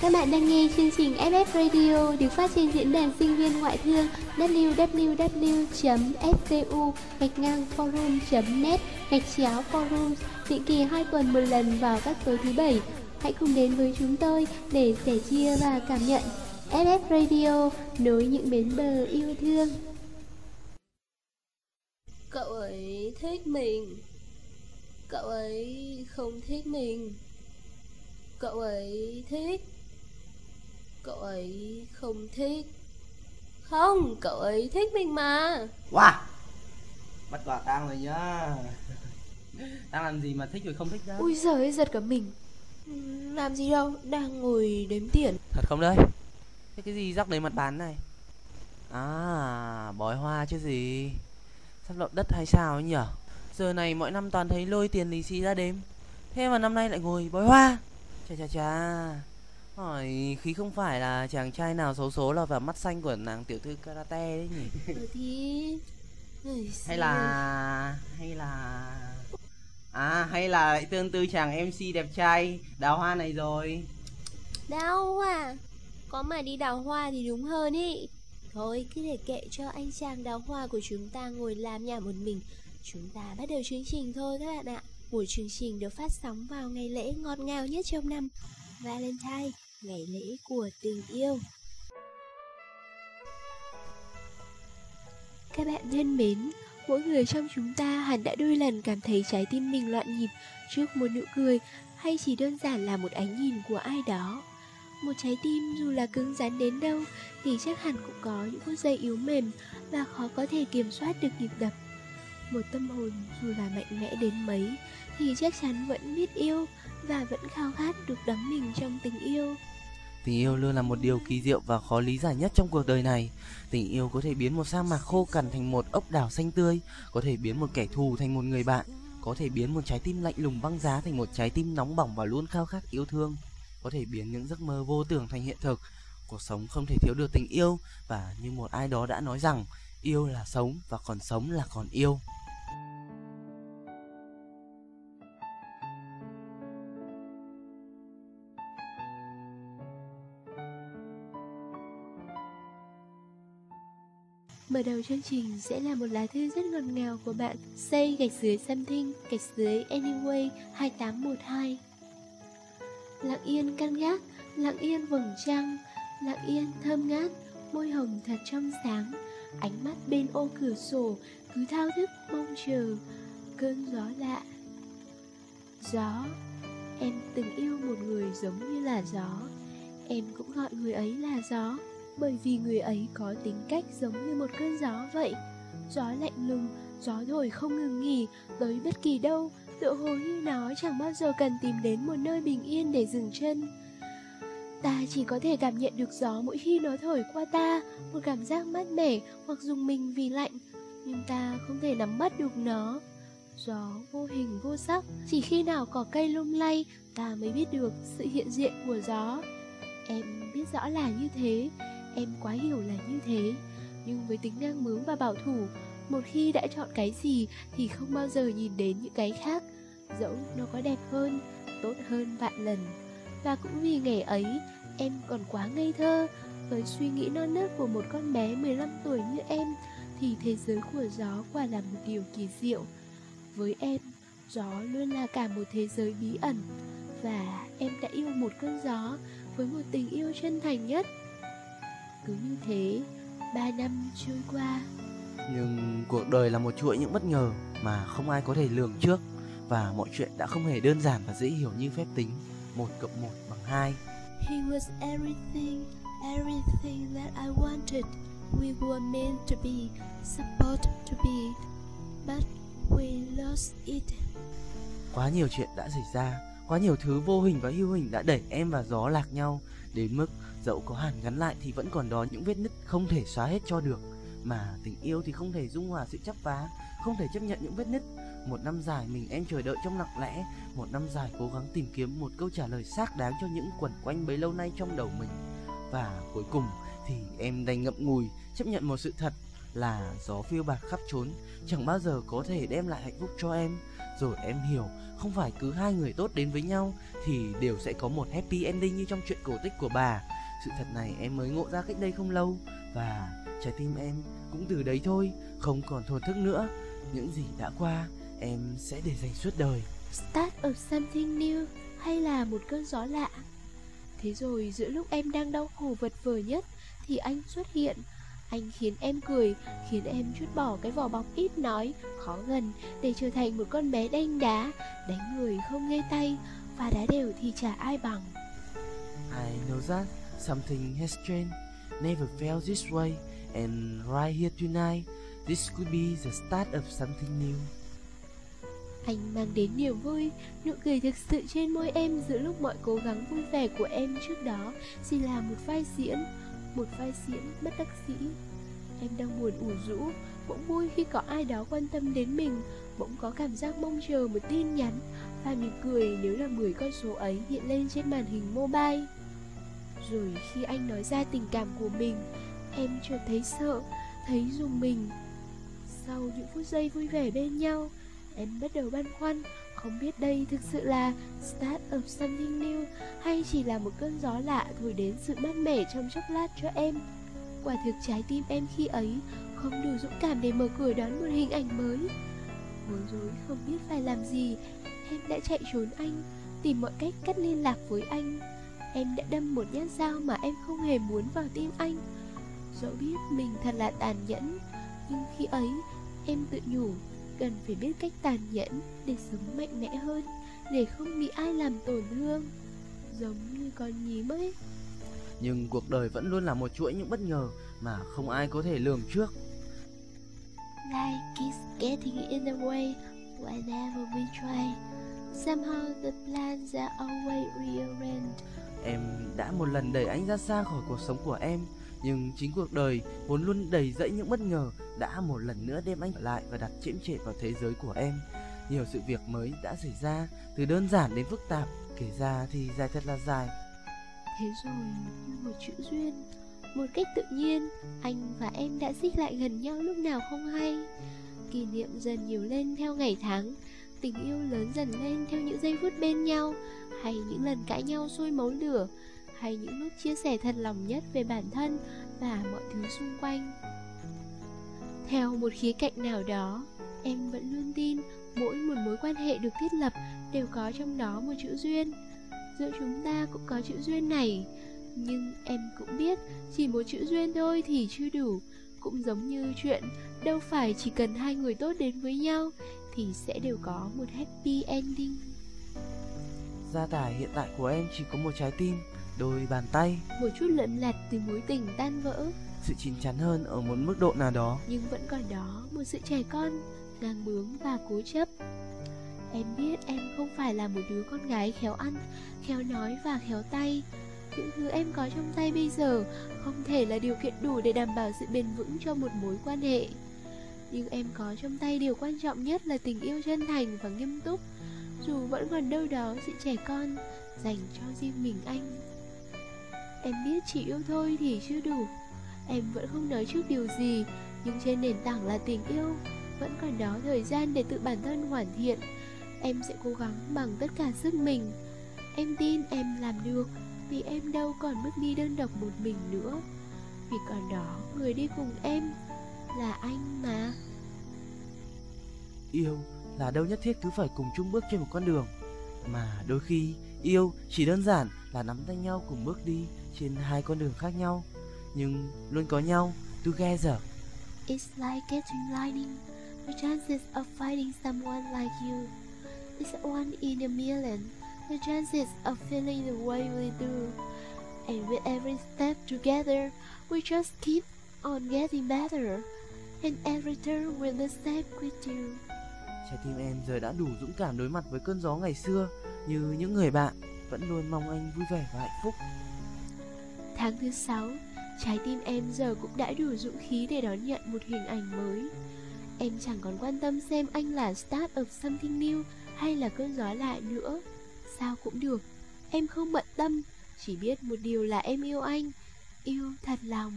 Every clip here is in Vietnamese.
Các bạn đang nghe chương trình FF Radio được phát trên diễn đàn sinh viên ngoại thương www.fcu gạch ngang forum.net gạch chéo forum định kỳ hai tuần một lần vào các tối thứ bảy. Hãy cùng đến với chúng tôi để sẻ chia và cảm nhận FF Radio, nối những bến bờ yêu thương. Cậu ấy thích mình Cậu ấy không thích mình Cậu ấy thích Cậu ấy không thích. Không, cậu ấy thích mình mà. Wow Bắt quả tang rồi nhá. Đang làm gì mà thích rồi không thích đó Ui giời ơi giật cả mình. Làm gì đâu, đang ngồi đếm tiền. Thật không đấy? Thế cái gì rắc đầy mặt bàn này? À bói hoa chứ gì? Sắp lộn đất hay sao ấy nhở Giờ này mỗi năm toàn thấy lôi tiền lì xì ra đếm. Thế mà năm nay lại ngồi bói hoa. Chà chà chà Hỏi khí không phải là chàng trai nào xấu số là vào mắt xanh của nàng tiểu thư karate đấy nhỉ? Ừ thì Hay là Hay là À hay là lại tương tư chàng MC đẹp trai Đào hoa này rồi. Đào hoa? Có mà đi đào hoa thì đúng hơn ý. Thôi cứ để kệ cho anh chàng đào hoa của chúng ta ngồi làm nhà một mình. Chúng ta bắt đầu chương trình thôi các bạn ạ. Một chương trình được phát sóng vào ngày lễ ngọt ngào nhất trong năm Valentine, ngày lễ của tình yêu Các bạn thân mến, mỗi người trong chúng ta hẳn đã đôi lần cảm thấy trái tim mình loạn nhịp trước một nụ cười hay chỉ đơn giản là một ánh nhìn của ai đó. Một trái tim dù là cứng rắn đến đâu thì chắc hẳn cũng có những phút giây yếu mềm và khó có thể kiểm soát được nhịp đập. Một tâm hồn dù là mạnh mẽ đến mấy thì chắc chắn vẫn biết yêu và vẫn khao khát được đắm mình trong tình yêu. Tình yêu luôn là một điều kỳ diệu và khó lý giải nhất trong cuộc đời này. Tình yêu có thể biến một sa mạc khô cằn thành một ốc đảo xanh tươi, có thể biến một kẻ thù thành một người bạn, có thể biến một trái tim lạnh lùng băng giá thành một trái tim nóng bỏng và luôn khao khát yêu thương, có thể biến những giấc mơ vô tưởng thành hiện thực. Cuộc sống không thể thiếu được tình yêu và như một ai đó đã nói rằng yêu là sống và còn sống là còn yêu. Mở đầu chương trình sẽ là một lá thư rất ngọt ngào của bạn. Say gạch dưới something gạch dưới anyway 2812 Lặng yên căn gác, lặng yên vầng trăng, lặng yên thơm ngát, môi hồng thật trong sáng. Ánh mắt bên ô cửa sổ cứ thao thức mong chờ cơn gió lạ. Gió, em từng yêu một người giống như là gió. Em cũng gọi người ấy là gió bởi vì người ấy có tính cách giống như một cơn gió vậy. Gió lạnh lùng, gió thổi không ngừng nghỉ, tới bất kỳ đâu, tựa hồ như nó chẳng bao giờ cần tìm đến một nơi bình yên để dừng chân. Ta chỉ có thể cảm nhận được gió mỗi khi nó thổi qua ta, một cảm giác mát mẻ hoặc dùng mình vì lạnh, nhưng ta không thể nắm bắt được nó. Gió vô hình vô sắc, chỉ khi nào cỏ cây lung lay, ta mới biết được sự hiện diện của gió. Em biết rõ là như thế em quá hiểu là như thế. Nhưng với tính ngang bướng và bảo thủ, một khi đã chọn cái gì thì không bao giờ nhìn đến những cái khác. Dẫu nó có đẹp hơn, tốt hơn vạn lần. Và cũng vì ngày ấy, em còn quá ngây thơ. Với suy nghĩ non nớt của một con bé 15 tuổi như em, thì thế giới của gió quả là một điều kỳ diệu. Với em, gió luôn là cả một thế giới bí ẩn. Và em đã yêu một cơn gió với một tình yêu chân thành nhất cứ như thế ba năm trôi qua. Nhưng cuộc đời là một chuỗi những bất ngờ mà không ai có thể lường trước và mọi chuyện đã không hề đơn giản và dễ hiểu như phép tính. Một cộng một bằng hai. He was everything, everything that I wanted. We were meant to be, supposed to be But we lost it. Quá nhiều chuyện đã xảy ra, quá nhiều thứ vô hình và hữu hình đã đẩy em và gió lạc nhau đến mức dẫu có hàn gắn lại thì vẫn còn đó những vết nứt không thể xóa hết cho được. Mà tình yêu thì không thể dung hòa sự chấp vá, không thể chấp nhận những vết nứt. Một năm dài mình em chờ đợi trong lặng lẽ, một năm dài cố gắng tìm kiếm một câu trả lời xác đáng cho những quẩn quanh bấy lâu nay trong đầu mình. Và cuối cùng thì em đành ngậm ngùi chấp nhận một sự thật là gió phiêu bạt khắp trốn chẳng bao giờ có thể đem lại hạnh phúc cho em rồi em hiểu không phải cứ hai người tốt đến với nhau thì đều sẽ có một happy ending như trong chuyện cổ tích của bà sự thật này em mới ngộ ra cách đây không lâu và trái tim em cũng từ đấy thôi không còn thổn thức nữa. Những gì đã qua em sẽ để dành suốt đời. Start of something new hay là một cơn gió lạ? Thế rồi giữa lúc em đang đau khổ vật vờ nhất Thì anh xuất hiện. Anh khiến em cười Khiến em chút bỏ cái vỏ bọc ít nói Khó gần Để trở thành một con bé đanh đá Đánh người không nghe tay Và đá đều thì chả ai bằng. I know that something has changed Never felt this way And right here tonight This could be the start of something new Anh mang đến niềm vui, nụ cười thực sự trên môi em giữa lúc mọi cố gắng vui vẻ của em trước đó chỉ là một vai diễn, một vai diễn bất đắc dĩ. Em đang buồn ủ rũ, bỗng vui khi có ai đó quan tâm đến mình, bỗng có cảm giác mong chờ một tin nhắn và mỉm cười nếu là 10 con số ấy hiện lên trên màn hình mobile. Rồi khi anh nói ra tình cảm của mình, em chợt thấy sợ, thấy dùng mình. Sau những phút giây vui vẻ bên nhau, Em bắt đầu băn khoăn Không biết đây thực sự là Start of something new Hay chỉ là một cơn gió lạ thổi đến sự mát mẻ trong chốc lát cho em. Quả thực trái tim em khi ấy Không đủ dũng cảm để mở cửa đón một hình ảnh mới. Bối rối không biết phải làm gì Em đã chạy trốn anh Tìm mọi cách cắt liên lạc với anh. Em đã đâm một nhát dao mà em không hề muốn vào tim anh. Dẫu biết mình thật là tàn nhẫn Nhưng khi ấy em tự nhủ cần phải biết cách tàn nhẫn để sống mạnh mẽ hơn để không bị ai làm tổn thương. Giống như con nhím ấy. Nhưng cuộc đời vẫn luôn là một chuỗi những bất ngờ mà không ai có thể lường trước. Like it's getting in the way whenever we try. Somehow the plans are always rearranged em đã một lần đẩy anh ra xa khỏi cuộc sống của em nhưng chính cuộc đời vốn luôn đầy dẫy những bất ngờ đã một lần nữa đem anh trở lại và đặt chiếm trệ vào thế giới của em. Nhiều sự việc mới đã xảy ra, từ đơn giản đến phức tạp, kể ra thì dài thật là dài. Thế rồi như một chữ duyên, một cách tự nhiên, anh và em đã xích lại gần nhau lúc nào không hay. Kỷ niệm dần nhiều lên theo ngày tháng, tình yêu lớn dần lên theo những giây phút bên nhau, hay những lần cãi nhau sôi máu lửa, hay những lúc chia sẻ thật lòng nhất về bản thân và mọi thứ xung quanh. Theo một khía cạnh nào đó em vẫn luôn tin mỗi một mối quan hệ được thiết lập đều có trong đó một chữ duyên. Giữa chúng ta cũng có chữ duyên này nhưng em cũng biết chỉ một chữ duyên thôi thì chưa đủ. Cũng giống như chuyện đâu phải chỉ cần hai người tốt đến với nhau thì sẽ đều có một happy ending. Gia tài hiện tại của em chỉ có một trái tim đôi bàn tay. Một chút lẫn lặt từ mối tình tan vỡ. Sự chín chắn hơn ở một mức độ nào đó. Nhưng vẫn còn đó một sự trẻ con ngang bướng và cố chấp. Em biết em không phải là một đứa con gái khéo ăn khéo nói và khéo tay. Những thứ em có trong tay bây giờ không thể là điều kiện đủ để đảm bảo sự bền vững cho một mối quan hệ nhưng em có trong tay điều quan trọng nhất là tình yêu chân thành và nghiêm túc. Dù vẫn còn đâu đó sự trẻ con dành cho riêng mình anh. Em biết chỉ yêu thôi thì chưa đủ. Em vẫn không nói trước điều gì, Nhưng trên nền tảng là tình yêu, Vẫn còn đó thời gian để tự bản thân hoàn thiện. Em sẽ cố gắng bằng tất cả sức mình. Em tin em làm được, Vì em đâu còn bước đi đơn độc một mình nữa. Vì còn đó, người đi cùng em là anh mà Yêu là đâu nhất thiết cứ phải cùng chung bước trên một con đường Mà đôi khi yêu chỉ đơn giản là nắm tay nhau cùng bước đi trên hai con đường khác nhau nhưng luôn có nhau together. It's like getting lightning. The chances of finding someone like you is one in a million. The chances of feeling the way we do. And with every step together, we just keep on getting better. And every turn will the step with you. Trái tim em giờ đã đủ dũng cảm đối mặt với cơn gió ngày xưa như những người bạn vẫn luôn mong anh vui vẻ và hạnh phúc. Tháng thứ sáu, trái tim em giờ cũng đã đủ dũng khí để đón nhận một hình ảnh mới. Em chẳng còn quan tâm xem anh là start of something new hay là cơn gió lại nữa. Sao cũng được, em không bận tâm, chỉ biết một điều là em yêu anh, yêu thật lòng.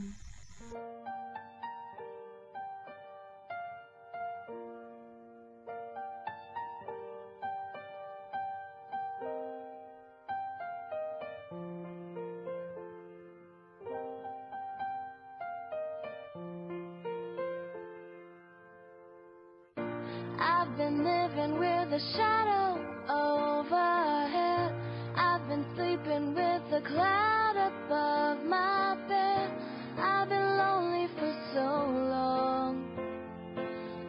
Been living with a shadow overhead. I've been sleeping with a cloud above my bed. I've been lonely for so long.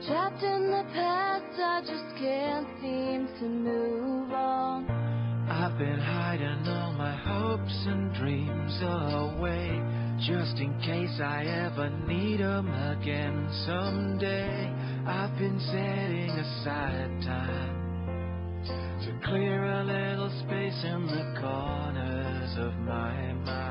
Trapped in the past, I just can't seem to move on. I've been hiding all my hopes and dreams away just in case I ever need 'em again someday. I've been setting aside time to clear a little space in the corners of my mind.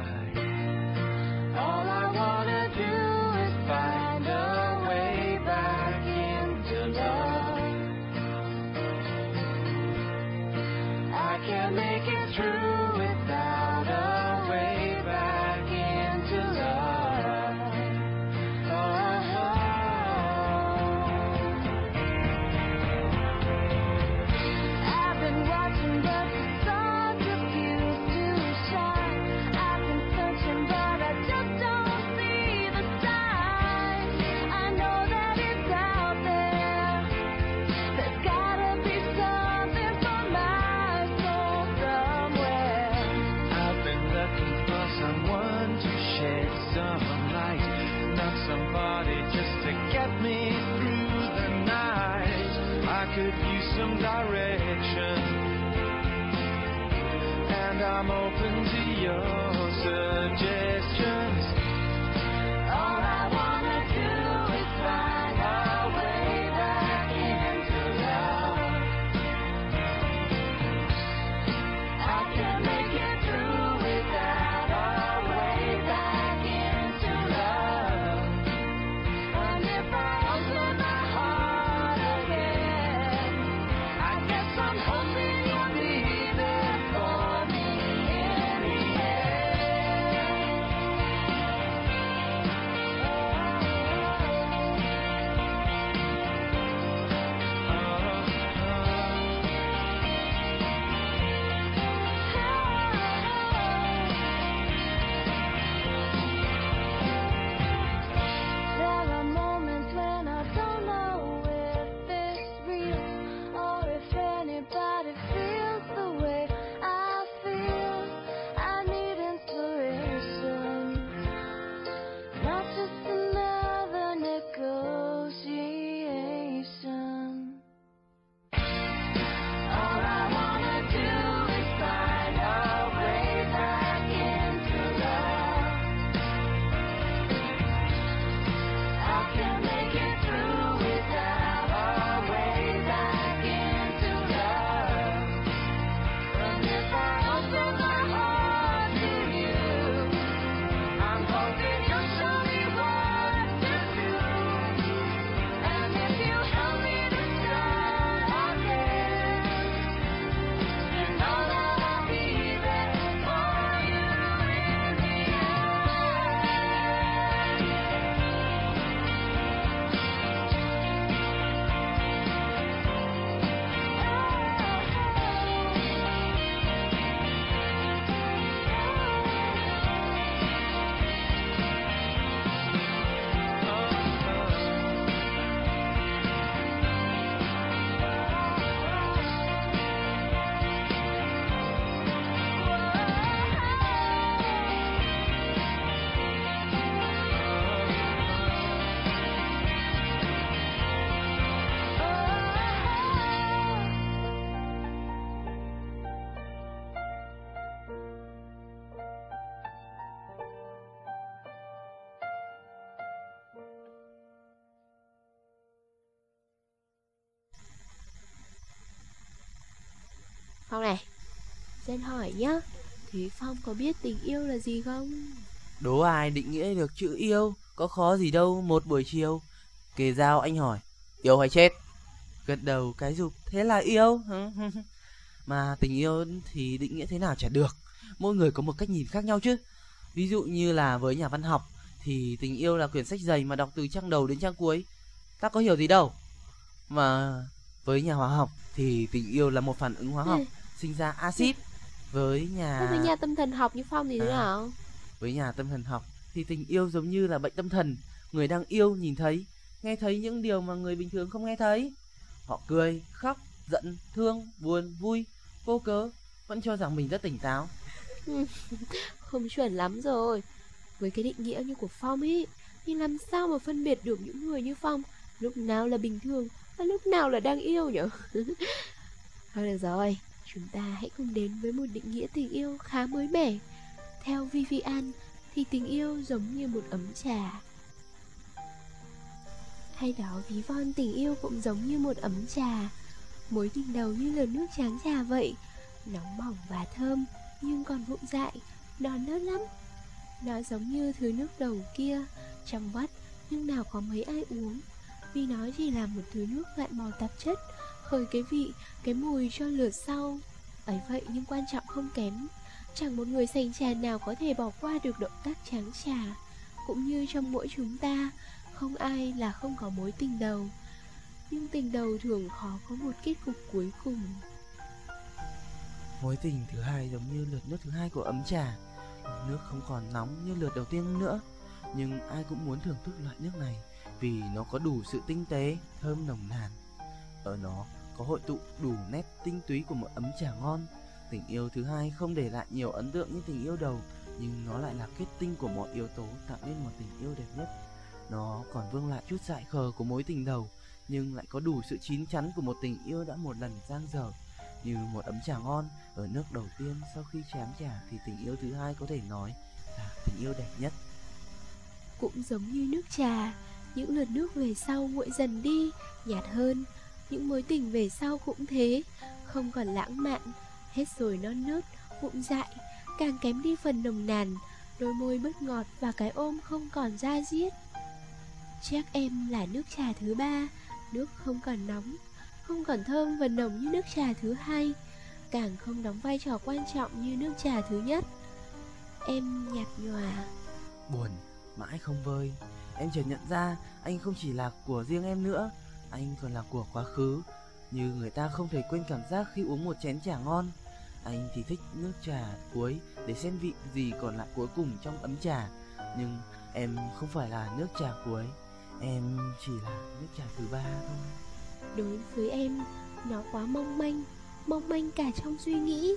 Phong này? Dân hỏi nhá Thế Phong có biết tình yêu là gì không? Đố ai định nghĩa được chữ yêu Có khó gì đâu một buổi chiều. Kề dao anh hỏi Yêu hay chết? Gật đầu cái dục Thế là yêu. Mà tình yêu thì định nghĩa thế nào chả được Mỗi người có một cách nhìn khác nhau chứ. Ví dụ như là với nhà văn học Thì tình yêu là quyển sách dày mà đọc từ trang đầu đến trang cuối. Ta có hiểu gì đâu. Mà với nhà hóa học Thì tình yêu là một phản ứng hóa học Sinh ra axit Với nhà Thế với nhà tâm thần học như Phong thì thế À. nào? với nhà tâm thần học thì tình yêu giống như là bệnh tâm thần người đang yêu nhìn thấy nghe thấy những điều mà người bình thường không nghe thấy Họ cười, khóc, giận, thương, buồn, vui, vô cớ, vẫn cho rằng mình rất tỉnh táo. Không chuẩn lắm rồi Với cái định nghĩa như của Phong ý Thì làm sao mà phân biệt được những người như Phong Lúc nào là bình thường Và lúc nào là đang yêu nhở Thôi được rồi Chúng ta hãy cùng đến với một định nghĩa tình yêu khá mới mẻ. Theo Vivian, Thì tình yêu giống như một ấm trà. Hay đó, ví von, tình yêu cũng giống như một ấm trà. Mối tình đầu như là nước tráng trà vậy. Nóng bỏng và thơm, Nhưng còn vụng dại, Non nớt lắm. Nó giống như thứ nước đầu kia, Trong vắt Nhưng nào có mấy ai uống. Vì nó chỉ là một thứ nước loại màu tạp chất hơi cái vị Cái mùi cho lửa sau. Ấy vậy nhưng quan trọng không kém. Chẳng một người sành trà nào có thể bỏ qua được động tác tráng trà. Cũng như trong mỗi chúng ta Không ai là không có mối tình đầu. Nhưng tình đầu thường khó có một kết cục cuối cùng. Mối tình thứ hai giống như lượt nước thứ hai của ấm trà. Nước không còn nóng như lượt đầu tiên nữa, nhưng ai cũng muốn thưởng thức loại nước này vì nó có đủ sự tinh tế, thơm nồng nàn. Ở nó có hội tụ đủ nét tinh túy của một ấm trà ngon. Tình yêu thứ hai không để lại nhiều ấn tượng như tình yêu đầu, nhưng nó lại là kết tinh của mọi yếu tố tạo nên một tình yêu đẹp nhất. Nó còn vương lại chút dại khờ của mối tình đầu, nhưng lại có đủ sự chín chắn của một tình yêu đã một lần giang dở như một ấm trà ngon ở nước đầu tiên sau khi chém trà thì tình yêu thứ hai có thể nói là tình yêu đẹp nhất cũng giống như nước trà những lượt nước về sau nguội dần đi nhạt hơn những mối tình về sau cũng thế. Không còn lãng mạn, hết rồi non nớt, vụng dại, càng kém đi phần nồng nàn. Đôi môi bớt ngọt và cái ôm không còn da diết. Chắc em là nước trà thứ ba, nước không còn nóng, không còn thơm và nồng như nước trà thứ hai, càng không đóng vai trò quan trọng như nước trà thứ nhất. Em nhạt nhòa. Buồn, mãi không vơi. Em chợt nhận ra anh không chỉ là của riêng em nữa anh còn là của quá khứ, như người ta không thể quên cảm giác khi uống một chén trà ngon. Anh thì thích nước trà cuối để xem vị gì còn lại cuối cùng trong ấm trà, nhưng em không phải là nước trà cuối, em chỉ là nước trà thứ ba thôi. Đối với em, nó quá mong manh mong manh cả trong suy nghĩ.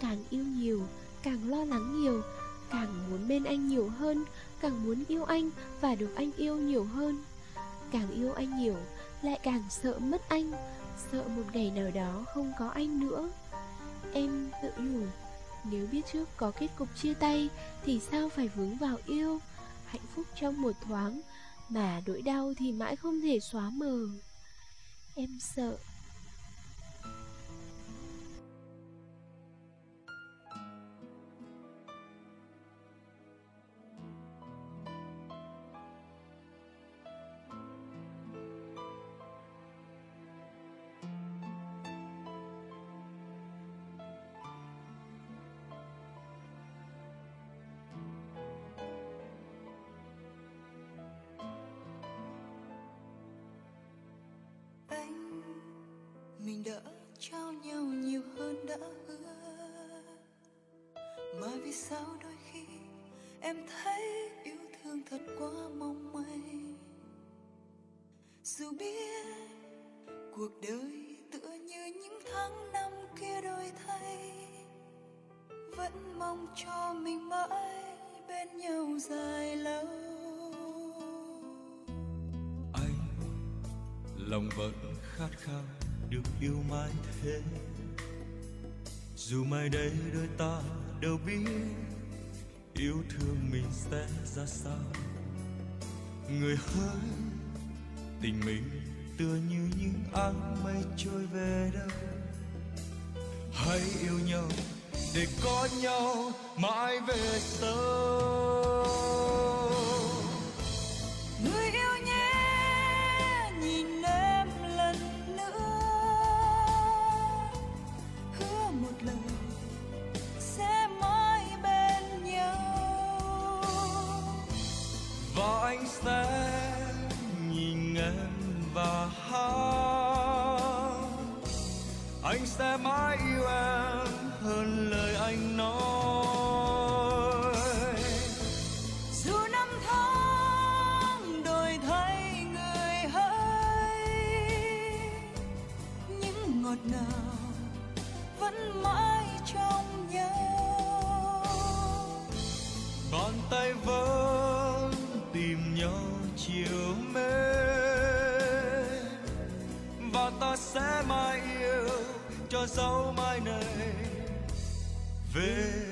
Càng yêu nhiều, càng lo lắng nhiều, càng muốn bên anh nhiều hơn, càng muốn yêu anh và được anh yêu nhiều hơn. Càng yêu anh nhiều lại càng sợ mất anh, sợ một ngày nào đó không có anh nữa. Em tự nhủ, nếu biết trước có kết cục chia tay thì sao phải vướng vào yêu, hạnh phúc trong một thoáng mà nỗi đau thì mãi không thể xóa mờ. Em sợ vẫn mong cho mình mãi bên nhau dài lâu. Anh, lòng vẫn khát khao được yêu mãi thế. Dù mai đây đôi ta đều biết yêu thương mình sẽ ra sao. Người hỡi, tình mình tựa như những áng mây trôi về đâu. Hãy yêu nhau để có nhau mãi về sau cho dấu mai này về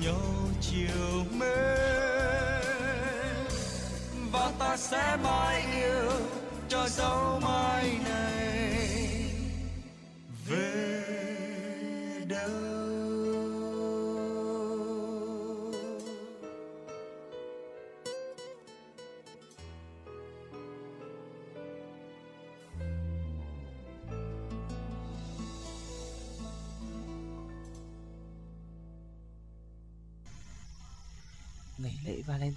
nhau chiều mến và ta sẽ mãi yêu cho dấu mai này.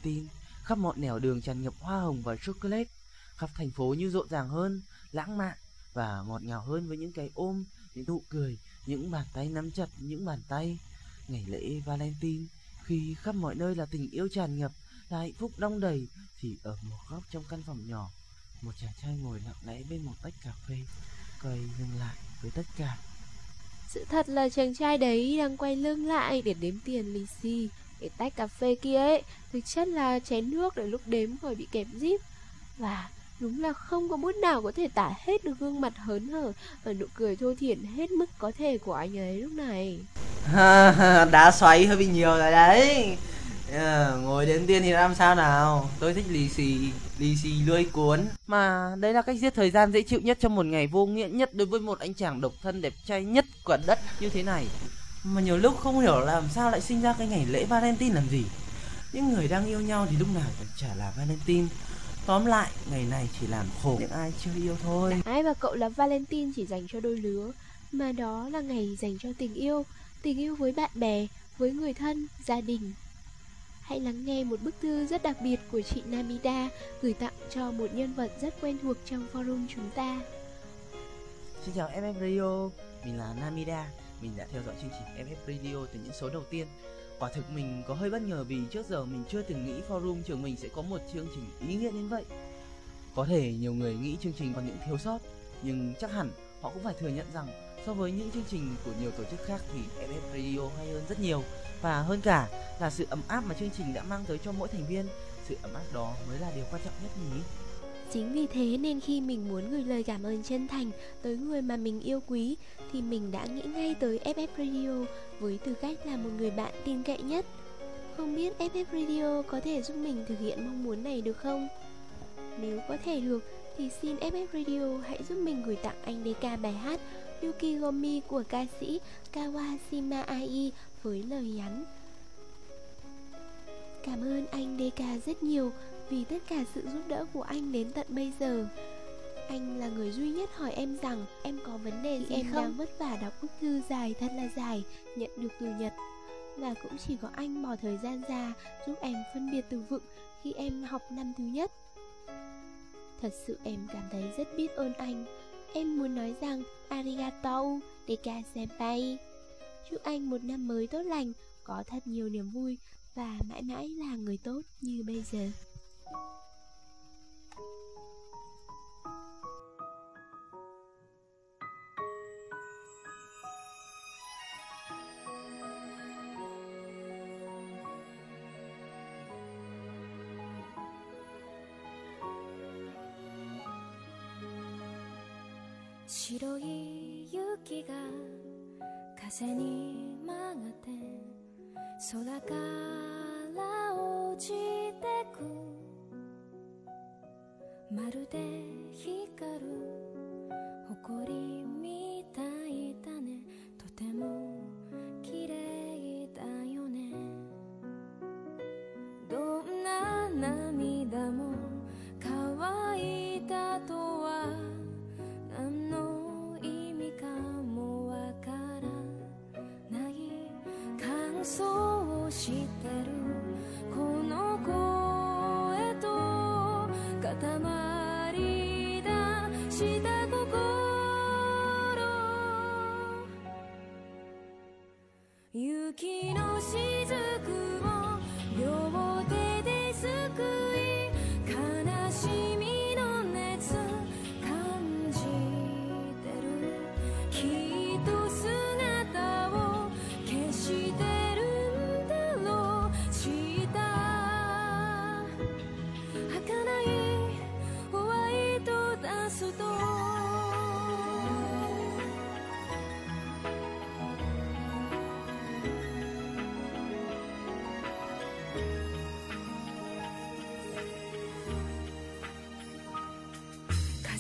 Tin, khắp mọi nẻo đường tràn ngập hoa hồng và chocolate, khắp thành phố như rộn ràng hơn, lãng mạn và ngọt ngào hơn với những cái ôm, những nụ cười, những bàn tay nắm chặt những bàn tay. Ngày lễ Valentine, khi khắp mọi nơi là tình yêu tràn ngập, là hạnh phúc đong đầy, thì ở một góc trong căn phòng nhỏ, một chàng trai ngồi lặng lẽ bên một tách cà phê, quay lưng lại với tất cả. Sự thật là chàng trai đấy đang quay lưng lại để đếm tiền lì xì cái tách cà phê kia ấy. Thực chất là chén nước để lúc đếm khỏi bị kẹp díp Và đúng là không có bút nào có thể tả hết được gương mặt hớn hở Và nụ cười thô thiển hết mức có thể của anh ấy lúc này. Đá xoáy hơi bị nhiều rồi đấy. Ờ, Ngồi đến tiên thì làm sao nào? Tôi thích lì xì Lì xì lươi cuốn. Mà đấy là cách giết thời gian dễ chịu nhất trong một ngày vô nghĩa nhất Đối với một anh chàng độc thân đẹp trai nhất quả đất như thế này Mà nhiều lúc không hiểu làm sao lại sinh ra cái ngày lễ Valentine làm gì. Những người đang yêu nhau thì lúc nào cũng chả là Valentine. Tóm lại, ngày này chỉ làm khổ những ai chưa yêu thôi. Ai mà cậu là Valentine chỉ dành cho đôi lứa Mà đó là ngày dành cho tình yêu Tình yêu với bạn bè, với người thân, gia đình. Hãy lắng nghe một bức thư rất đặc biệt của chị Namida Gửi tặng cho một nhân vật rất quen thuộc trong forum chúng ta. Xin chào FF Radio, mình là Namida mình đã theo dõi chương trình FF Radio từ những số đầu tiên. Quả thực mình có hơi bất ngờ vì trước giờ mình chưa từng nghĩ forum trường mình sẽ có một chương trình ý nghĩa đến vậy. Có thể nhiều người nghĩ chương trình còn những thiếu sót, Nhưng chắc hẳn họ cũng phải thừa nhận rằng So với những chương trình của nhiều tổ chức khác thì FF Radio hay hơn rất nhiều. Và hơn cả là sự ấm áp mà chương trình đã mang tới cho mỗi thành viên, Sự ấm áp đó mới là điều quan trọng nhất nhỉ Chính vì thế nên khi mình muốn gửi lời cảm ơn chân thành tới người mà mình yêu quý, thì mình đã nghĩ ngay tới FF Radio với tư cách là một người bạn tin cậy nhất. Không biết FF Radio có thể giúp mình thực hiện mong muốn này được không? Nếu có thể được, thì xin FF Radio hãy giúp mình gửi tặng anh DK bài hát Yukigomi của ca sĩ Kawashima Ai với lời nhắn Cảm ơn anh DK rất nhiều vì tất cả sự giúp đỡ của anh đến tận bây giờ. Anh là người duy nhất hỏi em rằng em có vấn đề gì em không? đang vất vả đọc bức thư dài thật là dài nhận được từ Nhật. Và cũng chỉ có anh bỏ thời gian ra giúp em phân biệt từ vựng khi em học năm thứ nhất. Thật sự em cảm thấy rất biết ơn anh. Em muốn nói rằng Arigato, Deka Senpai Chúc anh một năm mới tốt lành, có thật nhiều niềm vui Và mãi mãi là người tốt như bây giờ「白い雪が風に曲がって空から落ちてく」「まるで光る埃み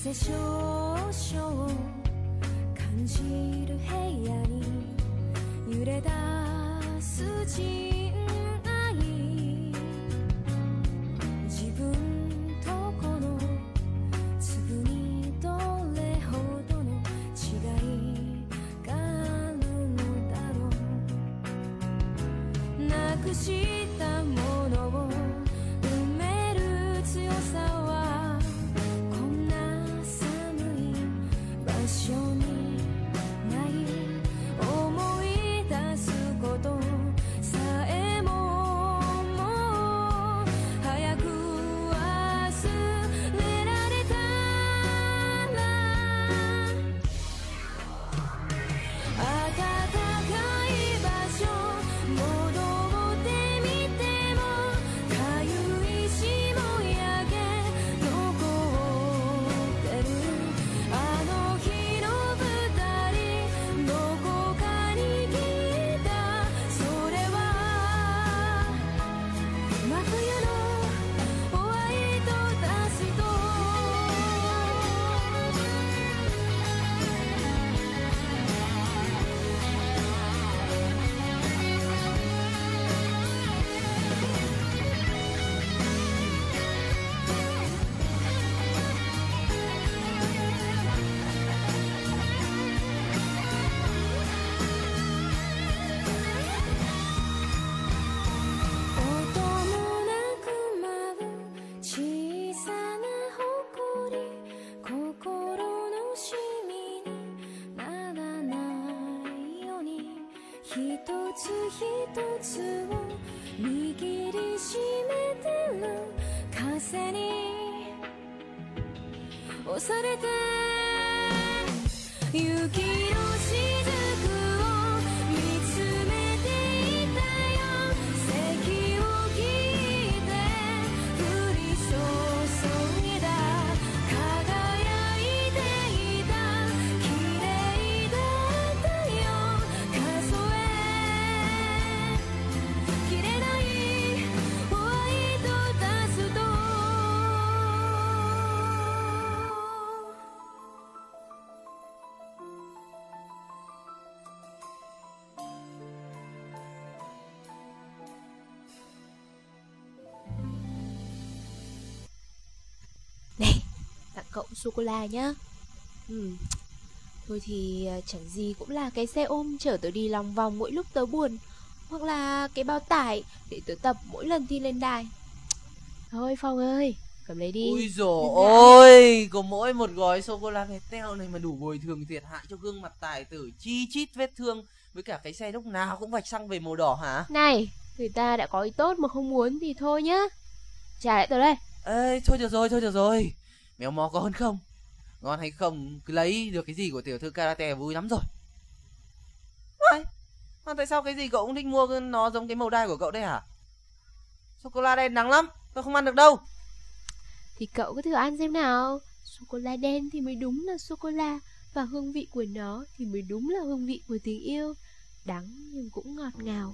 せ少々感じる部屋に揺れ出す人つを握りしめてる風に押されて雪 sô-cô-la nhá. Ừ. Thôi thì à, chẳng gì cũng là cái xe ôm chở tớ đi lòng vòng mỗi lúc tớ buồn Hoặc là cái bao tải để tớ tập mỗi lần thi lên đài. Thôi Phong ơi, cầm lấy đi. Ui dồi ôi, có mỗi một gói sô-cô-la vẹt teo này mà đủ bồi thường thiệt hại cho gương mặt tài tử chi chít vết thương với cả cái xe lúc nào cũng vạch xăng về màu đỏ hả? Này, người ta đã có ý tốt mà không muốn thì thôi nhá. Trả lại tớ đây. Ê, thôi được rồi, thôi được rồi. Mèo mò có hơn không? Ngon hay không, cứ lấy được cái gì của tiểu thư karate vui lắm rồi. Ôi, mà tại sao cái gì cậu cũng thích mua nó giống cái màu đai của cậu đây hả? Sô-cô-la đen nắng lắm, tôi không ăn được đâu. Thì cậu cứ thử ăn xem nào Sô-cô-la đen thì mới đúng là sô-cô-la Và hương vị của nó thì mới đúng là hương vị của tình yêu Đắng nhưng cũng ngọt ngào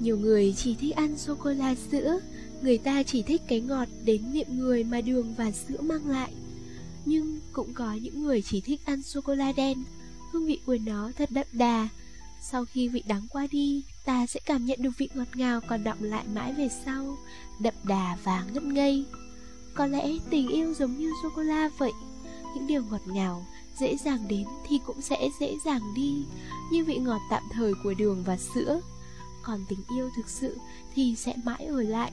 Nhiều người chỉ thích ăn sô-cô-la sữa, Người ta chỉ thích cái ngọt đến miệng người mà đường và sữa mang lại. Nhưng cũng có những người chỉ thích ăn sô-cô-la đen, Hương vị của nó thật đậm đà. Sau khi vị đắng qua đi, Ta sẽ cảm nhận được vị ngọt ngào còn đọng lại mãi về sau, Đậm đà và ngất ngây. Có lẽ tình yêu giống như sô-cô-la vậy, Những điều ngọt ngào Dễ dàng đến thì cũng sẽ dễ dàng đi, Như vị ngọt tạm thời của đường và sữa. Còn tình yêu thực sự thì sẽ mãi ở lại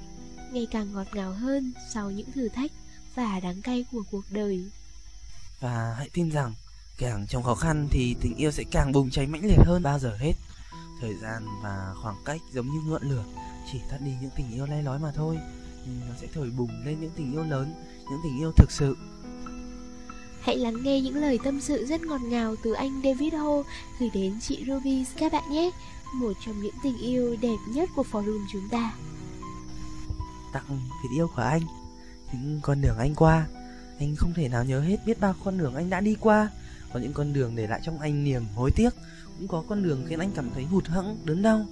Ngày càng ngọt ngào hơn sau những thử thách và đắng cay của cuộc đời Và hãy tin rằng càng trong khó khăn thì tình yêu sẽ càng bùng cháy mãnh liệt hơn bao giờ hết. Thời gian và khoảng cách giống như ngọn lửa, chỉ tắt đi những tình yêu le lói mà thôi. Nhưng nó sẽ thổi bùng lên những tình yêu lớn, những tình yêu thực sự. Hãy lắng nghe những lời tâm sự rất ngọt ngào từ anh David Ho gửi đến chị Ruby các bạn nhé. Một trong những tình yêu đẹp nhất của forum chúng ta. Tặng tình yêu của anh, những con đường anh qua. Anh không thể nào nhớ hết biết bao con đường anh đã đi qua. Có những con đường để lại trong anh niềm hối tiếc, cũng có con đường khiến anh cảm thấy hụt hẫng, đớn đau.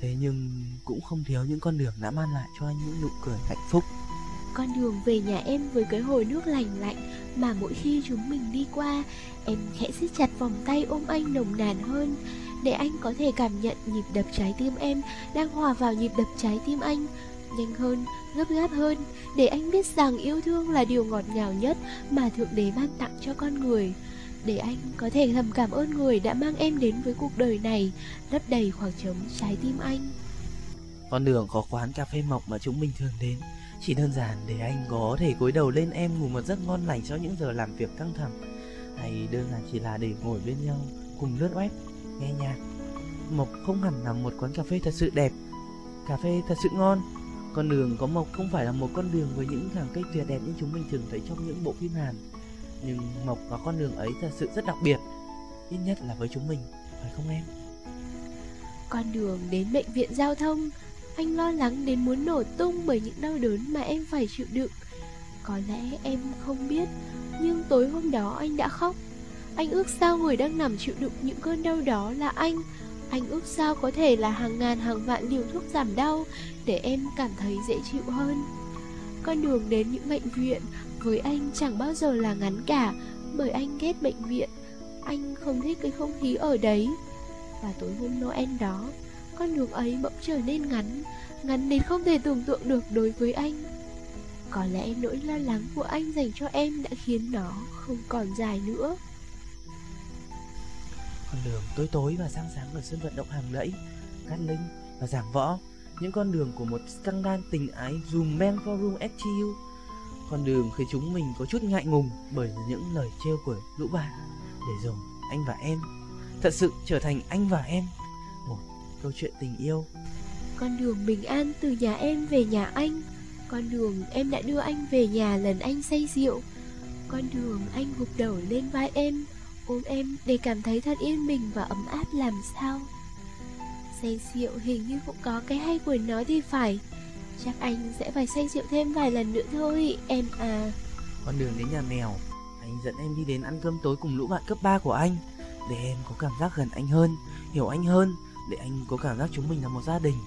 Thế nhưng cũng không thiếu những con đường đã mang lại cho anh những nụ cười hạnh phúc. Con đường về nhà em với cái hồ nước lành lạnh mà mỗi khi chúng mình đi qua, em khẽ siết chặt vòng tay ôm anh nồng nàn hơn để anh có thể cảm nhận nhịp đập trái tim em đang hòa vào nhịp đập trái tim anh nhanh hơn, gấp gáp hơn để anh biết rằng yêu thương là điều ngọt ngào nhất mà Thượng Đế ban tặng cho con người. Để anh có thể thầm cảm ơn người đã mang em đến với cuộc đời này, lấp đầy khoảng trống trái tim anh. Con đường có quán cà phê mộc mà chúng mình thường đến Chỉ đơn giản để anh có thể cúi đầu lên em ngủ một giấc ngon lành sau những giờ làm việc căng thẳng Hay đơn giản chỉ là để ngồi bên nhau cùng lướt web, nghe nhạc Mộc không hẳn là một quán cà phê thật sự đẹp Cà phê thật sự ngon Con đường có Mộc không phải là một con đường với những hàng cây tuyệt đẹp như chúng mình thường thấy trong những bộ phim Hàn Nhưng Mộc và con đường ấy thật sự rất đặc biệt Ít nhất là với chúng mình, phải không em? Con đường đến bệnh viện giao thông, anh lo lắng đến muốn nổ tung bởi những đau đớn mà em phải chịu đựng. Có lẽ em không biết, nhưng tối hôm đó anh đã khóc. Anh ước sao người đang nằm chịu đựng những cơn đau đó là anh. Anh ước sao có thể là hàng ngàn hàng vạn liều thuốc giảm đau để em cảm thấy dễ chịu hơn. Con đường đến những bệnh viện với anh chẳng bao giờ là ngắn cả bởi anh ghét bệnh viện. Anh không thích cái không khí ở đấy. Và tối hôm Noel đó, con đường ấy bỗng trở nên ngắn, ngắn đến không thể tưởng tượng được đối với anh. Có lẽ nỗi lo lắng của anh dành cho em đã khiến nó không còn dài nữa. Con đường tối tối và sáng sáng ở sân vận động hàng lẫy, Cát Linh và Giảng Võ, những con đường của một scandal tình ái dùm men forum FTU. Con đường khiến chúng mình có chút ngại ngùng bởi những lời trêu của lũ bạn để rồi anh và em thật sự trở thành anh và em. Một câu chuyện tình yêu. Con đường bình an từ nhà em về nhà anh. Con đường em đã đưa anh về nhà lần anh say rượu. Con đường anh gục đầu lên vai em. Ôm em để cảm thấy thật yên bình và ấm áp làm sao? Say rượu hình như cũng có cái hay của nó thì phải. Chắc anh sẽ phải say rượu thêm vài lần nữa thôi, em à. Con đường đến nhà mèo, anh dẫn em đi đến ăn cơm tối cùng lũ bạn cấp 3 của anh, để em có cảm giác gần anh hơn, hiểu anh hơn, để anh có cảm giác chúng mình là một gia đình.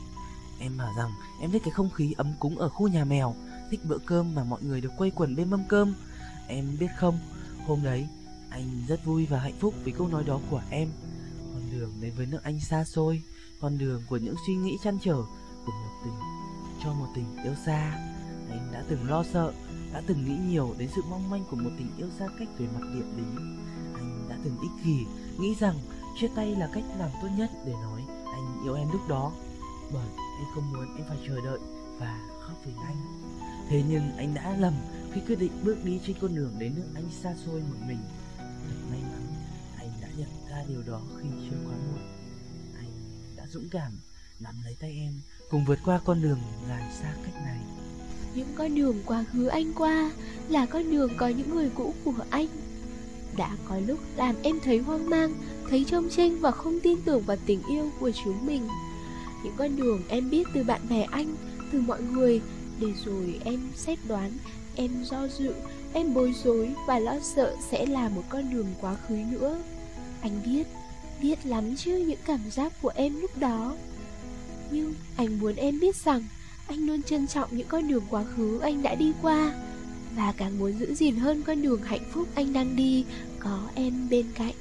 Em bảo rằng em thích cái không khí ấm cúng ở khu nhà mèo, thích bữa cơm mà mọi người được quây quần bên mâm cơm. Em biết không, hôm đấy anh rất vui và hạnh phúc vì câu nói đó của em con đường đến với nước Anh xa xôi, con đường của những suy nghĩ chăn trở của một tình cho một tình yêu xa. Anh đã từng lo sợ, đã từng nghĩ nhiều đến sự mong manh của một tình yêu xa cách về mặt địa lý. Anh đã từng ích kỷ, nghĩ rằng chia tay là cách làm tốt nhất để nói anh yêu em lúc đó. Bởi anh không muốn em phải chờ đợi và khóc vì anh. Thế nhưng anh đã lầm khi quyết định bước đi trên con đường đến nước Anh xa xôi một mình. Thật may mắn, anh đã nhận ra điều đó khi chưa quá muộn. Anh đã dũng cảm nắm lấy tay em cùng vượt qua con đường dài xa cách này. Những con đường quá khứ anh qua là con đường có những người cũ của anh. Đã có lúc làm em thấy hoang mang, thấy trông tranh và không tin tưởng vào tình yêu của chúng mình. Những con đường em biết từ bạn bè anh, từ mọi người, để rồi em xét đoán, em do dự, em bối rối và lo sợ sẽ là một con đường quá khứ nữa. Anh biết, biết lắm chứ những cảm giác của em lúc đó. Nhưng anh muốn em biết rằng anh luôn trân trọng những con đường quá khứ anh đã đi qua và càng muốn giữ gìn hơn con đường hạnh phúc anh đang đi có em bên cạnh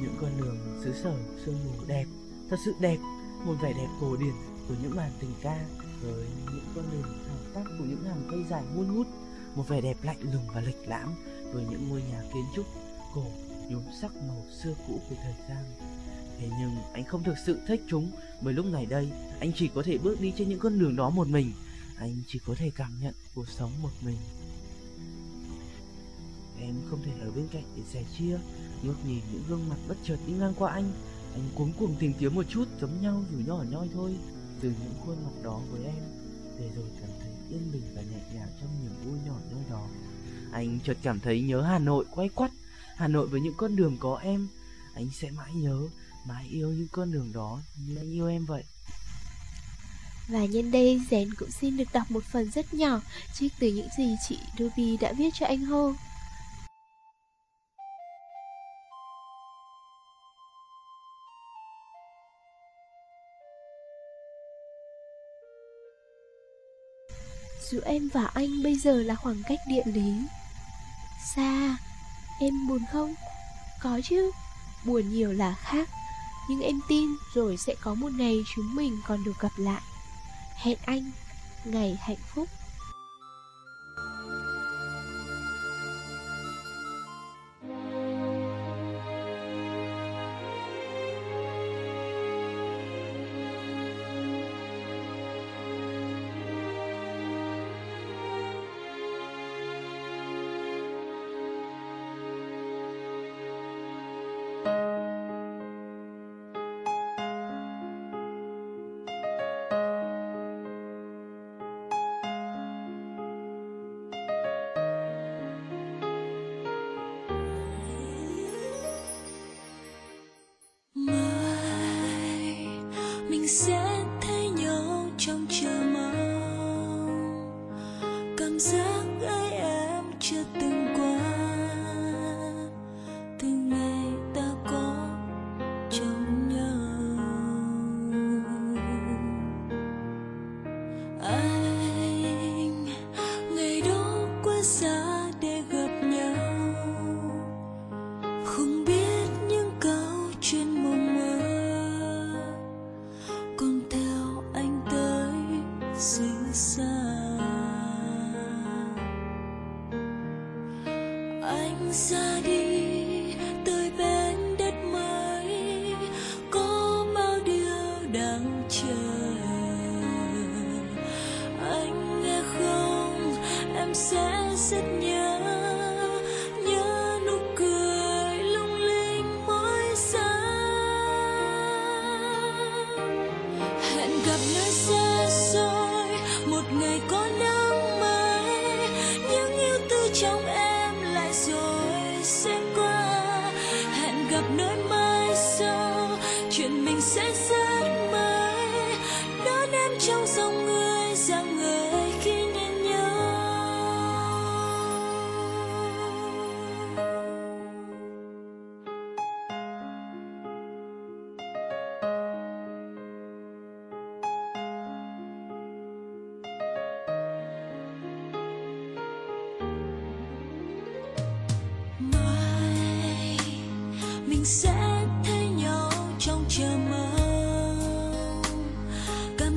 Những con đường xứ sở sương mù đẹp, thật sự đẹp, một vẻ đẹp cổ điển của những bản tình ca với những con đường tác của những hàng cây dài muôn ngút, một vẻ đẹp lạnh lùng và lịch lãm với những ngôi nhà kiến trúc cổ nhuốm sắc màu xưa cũ của thời gian. Thế nhưng anh không thực sự thích chúng bởi lúc này đây anh chỉ có thể bước đi trên những con đường đó một mình. Anh chỉ có thể cảm nhận cuộc sống một mình. Em không thể ở bên cạnh để sẻ chia, ngước nhìn những gương mặt bất chợt đi ngang qua anh. Anh cuống cuồng tìm kiếm một chút giống nhau dù nhỏ nhoi thôi từ những khuôn mặt đó với em để rồi cả yên bình và nhẹ nhàng trong niềm vui nhỏ nhoi đó. Anh chợt cảm thấy nhớ Hà Nội quay quắt, Hà Nội với những con đường có em. Anh sẽ mãi nhớ, mãi yêu những con đường đó như anh yêu em vậy. Và nhân đây Rèn cũng xin được đọc một phần rất nhỏ trích từ những gì chị Ruby đã viết cho anh Hô. Giữa em và anh bây giờ là khoảng cách địa lý. Xa, Em buồn không? Có chứ, Buồn nhiều là khác. Nhưng em tin rồi sẽ có một ngày chúng mình còn được gặp lại. Hẹn anh, Ngày hạnh phúc.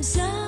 Cảm giác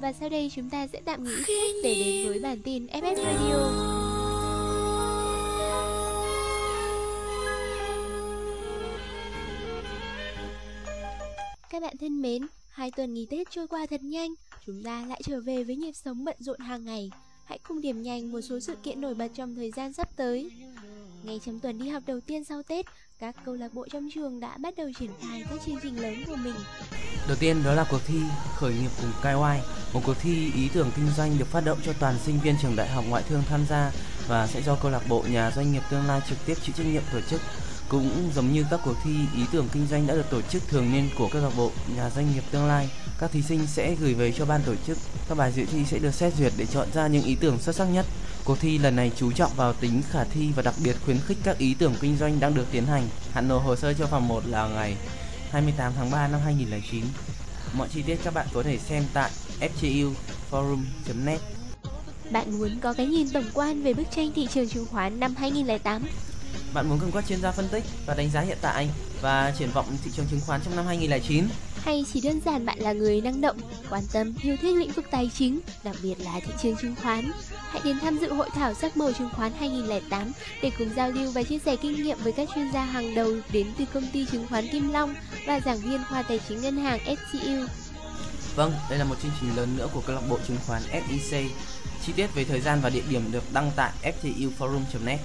Và sau đây chúng ta sẽ tạm nghỉ để đến với bản tin FS Radio. Các bạn thân mến, hai tuần nghỉ Tết trôi qua thật nhanh, chúng ta lại trở về với nhịp sống bận rộn hàng ngày. Hãy cùng điểm nhanh một số sự kiện nổi bật trong thời gian sắp tới. Ngay trong tuần đi học đầu tiên sau Tết, các câu lạc bộ trong trường đã bắt đầu triển khai các chương trình lớn của mình. Đầu tiên đó là cuộc thi khởi nghiệp cùng KY, một cuộc thi ý tưởng kinh doanh được phát động cho toàn sinh viên trường đại học ngoại thương tham gia và sẽ do câu lạc bộ nhà doanh nghiệp tương lai trực tiếp chịu trách nhiệm tổ chức. Cũng giống như các cuộc thi ý tưởng kinh doanh đã được tổ chức thường niên của câu lạc bộ nhà doanh nghiệp tương lai, các thí sinh sẽ gửi về cho ban tổ chức. Các bài dự thi sẽ được xét duyệt để chọn ra những ý tưởng xuất sắc nhất. Cuộc thi lần này chú trọng vào tính khả thi và đặc biệt khuyến khích các ý tưởng kinh doanh đang được tiến hành. Hạn nộp hồ sơ cho phòng 1 là ngày 28 tháng 3 năm 2009. Mọi chi tiết các bạn có thể xem tại fguforum.net. Bạn muốn có cái nhìn tổng quan về bức tranh thị trường chứng khoán năm 2008? Bạn muốn cùng các chuyên gia phân tích và đánh giá hiện tại và triển vọng thị trường chứng khoán trong năm 2009? Hay chỉ đơn giản bạn là người năng động, quan tâm, yêu thích lĩnh vực tài chính, đặc biệt là thị trường chứng khoán? Hãy đến tham dự hội thảo sắc màu chứng khoán 2008 để cùng giao lưu và chia sẻ kinh nghiệm với các chuyên gia hàng đầu đến từ công ty chứng khoán Kim Long và giảng viên khoa tài chính ngân hàng SCU. Vâng, đây là một chương trình lớn nữa của câu lạc bộ chứng khoán SIC. Chi tiết về thời gian và địa điểm được đăng tại ftuforum.net.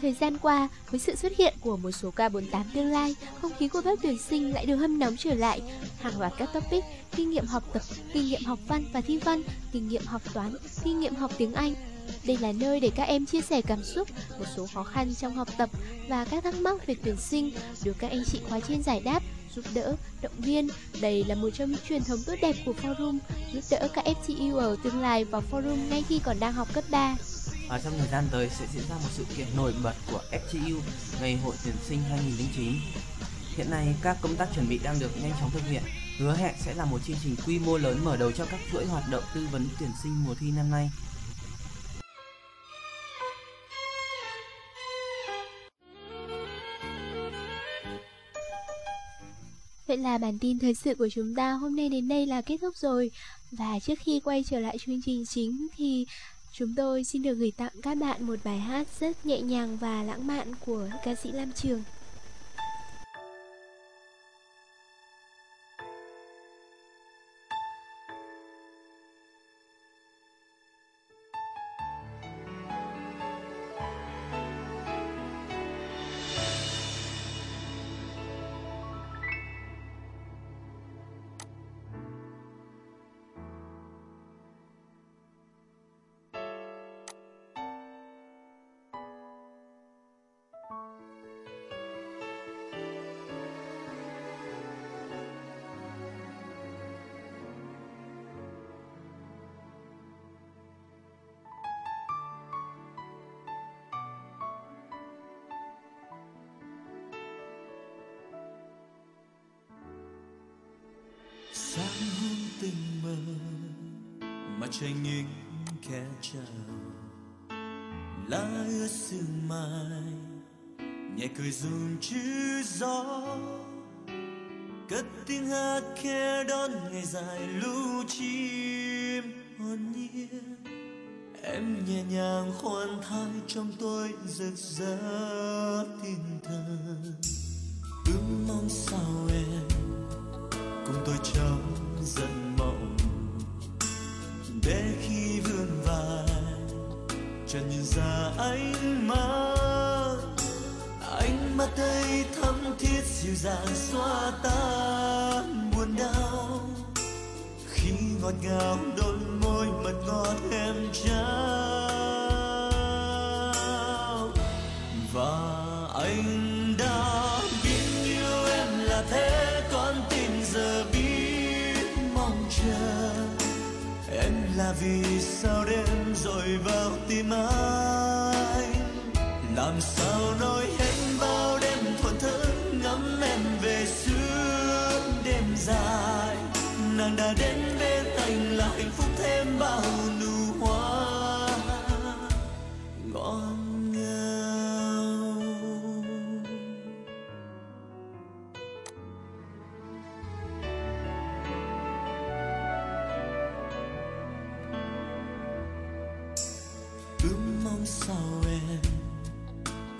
Thời gian qua, với sự xuất hiện của một số K48 tương lai, không khí của lớp tuyển sinh lại được hâm nóng trở lại. Hàng loạt các topic, kinh nghiệm học tập, kinh nghiệm học văn và thi văn, kinh nghiệm học toán, kinh nghiệm học tiếng Anh. Đây là nơi để các em chia sẻ cảm xúc, một số khó khăn trong học tập và các thắc mắc về tuyển sinh, được các anh chị khóa trên giải đáp, giúp đỡ, động viên. Đây là một trong những truyền thống tốt đẹp của forum, giúp đỡ các FTU ở tương lai vào forum ngay khi còn đang học cấp 3. Và trong thời gian tới sẽ diễn ra một sự kiện nổi bật của FGU, Ngày hội tuyển sinh 2009. Hiện nay, các công tác chuẩn bị đang được nhanh chóng thực hiện, hứa hẹn sẽ là một chương trình quy mô lớn mở đầu cho các chuỗi hoạt động tư vấn tuyển sinh mùa thi năm nay. Vậy là bản tin thời sự của chúng ta hôm nay đến đây là kết thúc rồi. Và trước khi quay trở lại chương trình chính thì Chúng tôi xin được gửi tặng các bạn một bài hát rất nhẹ nhàng và lãng mạn của ca sĩ Lam Trường. lá ướt sương mai. Nhẹ cười run chứ gió. Cất tiếng hát khe đón ngày dài lũ chim hồn nhiên. Em nhẹ nhàng khoan thai trong tôi rực rỡ.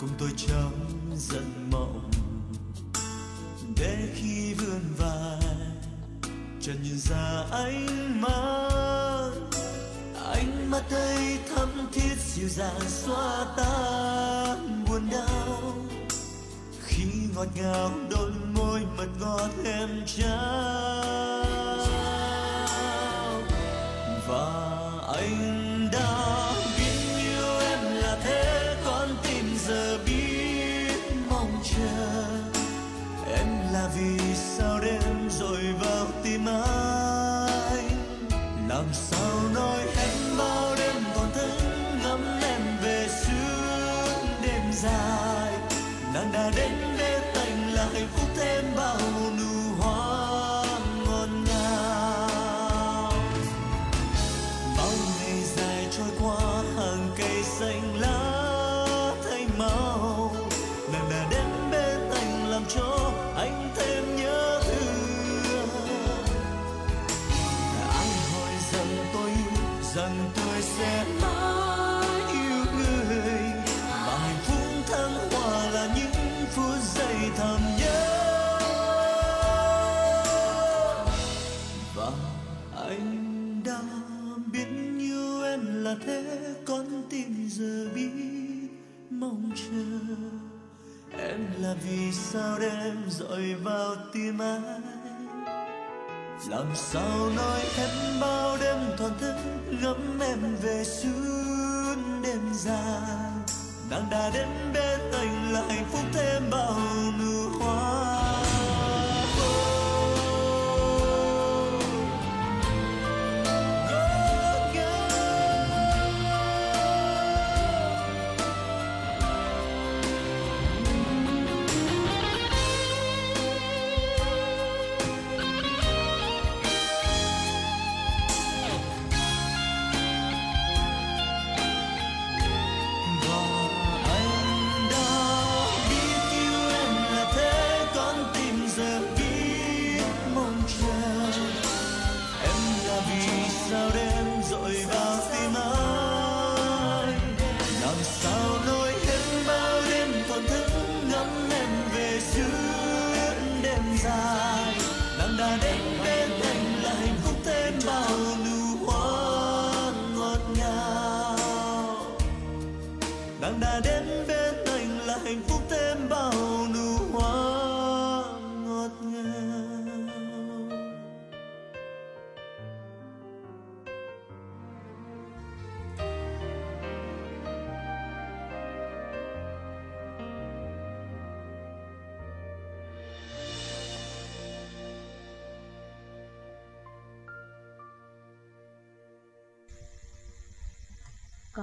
cùng tôi trong giấc mộng. Để khi vươn vai, chợt nhìn ra ánh mắt. Ánh mắt ấy thắm thiết dịu dàng xóa tan buồn đau. Khi ngọt ngào đôi môi mật ngọt em trao. sao đêm dội vào tim anh? Làm sao nói em bao đêm toàn thức ngắm em về suốt đêm dài? Nàng đã đến bên anh lại phúc thêm bao nụ hôn.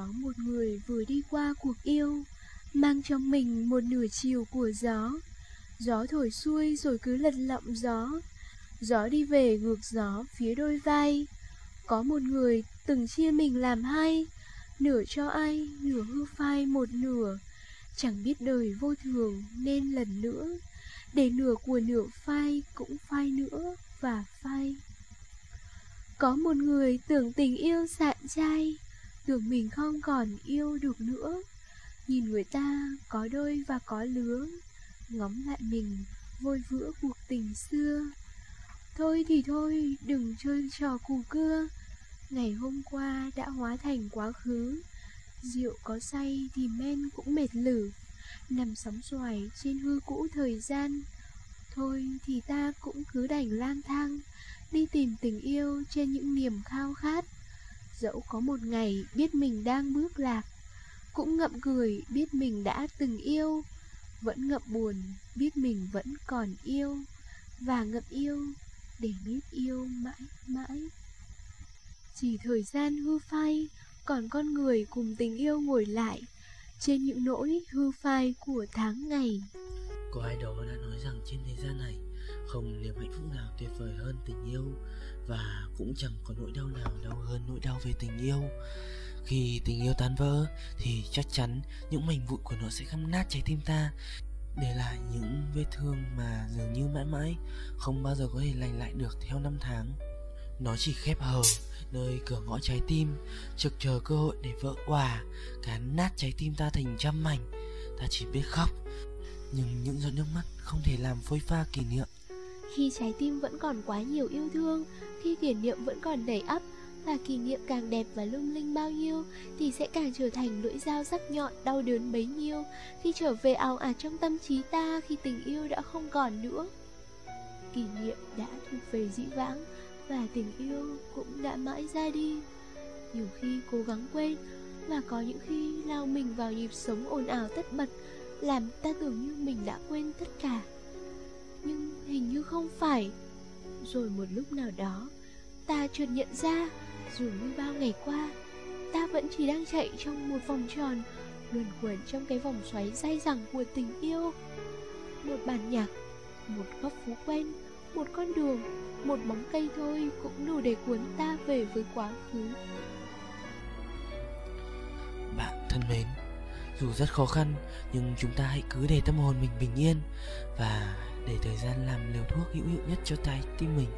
Có một người vừa đi qua cuộc yêu Mang trong mình một nửa chiều của gió. Gió thổi xuôi rồi cứ lật lọng gió. Gió đi về ngược gió phía đôi vai. Có một người từng chia mình làm hai Nửa cho ai, nửa hư phai một nửa. Chẳng biết đời vô thường nên lần nữa Để nửa của nửa phai cũng phai nữa và phai. Có một người tưởng tình yêu sạn trai Tưởng mình không còn yêu được nữa. Nhìn người ta có đôi và có lứa Ngóng lại mình vôi vữa cuộc tình xưa. Thôi thì thôi, đừng chơi trò cù cưa. Ngày hôm qua đã hóa thành quá khứ. Rượu có say thì men cũng mệt lử. Nằm sóng xoài trên hư cũ thời gian. Thôi thì ta cũng cứ đành lang thang, Đi tìm tình yêu trên những niềm khao khát. Dẫu có một ngày biết mình đang bước lạc, Cũng ngậm cười biết mình đã từng yêu, Vẫn ngậm buồn biết mình vẫn còn yêu, Và ngậm yêu để biết yêu mãi mãi. Chỉ thời gian hư phai, Còn con người cùng tình yêu ngồi lại Trên những nỗi hư phai của tháng ngày. Có ai đó đã nói rằng trên thế gian này không niềm hạnh phúc nào tuyệt vời hơn tình yêu và cũng chẳng có nỗi đau nào đau hơn nỗi đau về tình yêu. Khi tình yêu tan vỡ thì chắc chắn những mảnh vụn của nó sẽ khăm nát trái tim ta để lại những vết thương mà dường như mãi mãi không bao giờ có thể lành lại được theo năm tháng. Nó chỉ khép hờ nơi cửa ngõ trái tim, trực chờ cơ hội để vỡ hòa cán nát trái tim ta thành trăm mảnh. Ta chỉ biết khóc, nhưng những giọt nước mắt không thể làm phôi pha kỷ niệm. Khi trái tim vẫn còn quá nhiều yêu thương, khi kỷ niệm vẫn còn đầy ắp và kỷ niệm càng đẹp và lung linh bao nhiêu thì sẽ càng trở thành lưỡi dao sắc nhọn đau đớn bấy nhiêu khi trở về ảo ạt trong tâm trí ta khi tình yêu đã không còn nữa. Kỷ niệm đã thuộc về dĩ vãng và tình yêu cũng đã mãi ra đi. Nhiều khi cố gắng quên và có những khi lao mình vào nhịp sống ồn ào tất bật làm ta tưởng như mình đã quên tất cả nhưng hình như không phải. Rồi một lúc nào đó ta chợt nhận ra dù như bao ngày qua ta vẫn chỉ đang chạy trong một vòng tròn luồn quẩn trong cái vòng xoáy dai dẳng của tình yêu. Một bản nhạc một góc phố quen một con đường một bóng cây thôi cũng đủ để cuốn ta về với quá khứ. Bạn thân mến, dù rất khó khăn nhưng chúng ta hãy cứ để tâm hồn mình bình yên và để thời gian làm liều thuốc hữu hiệu nhất cho trái tim mình.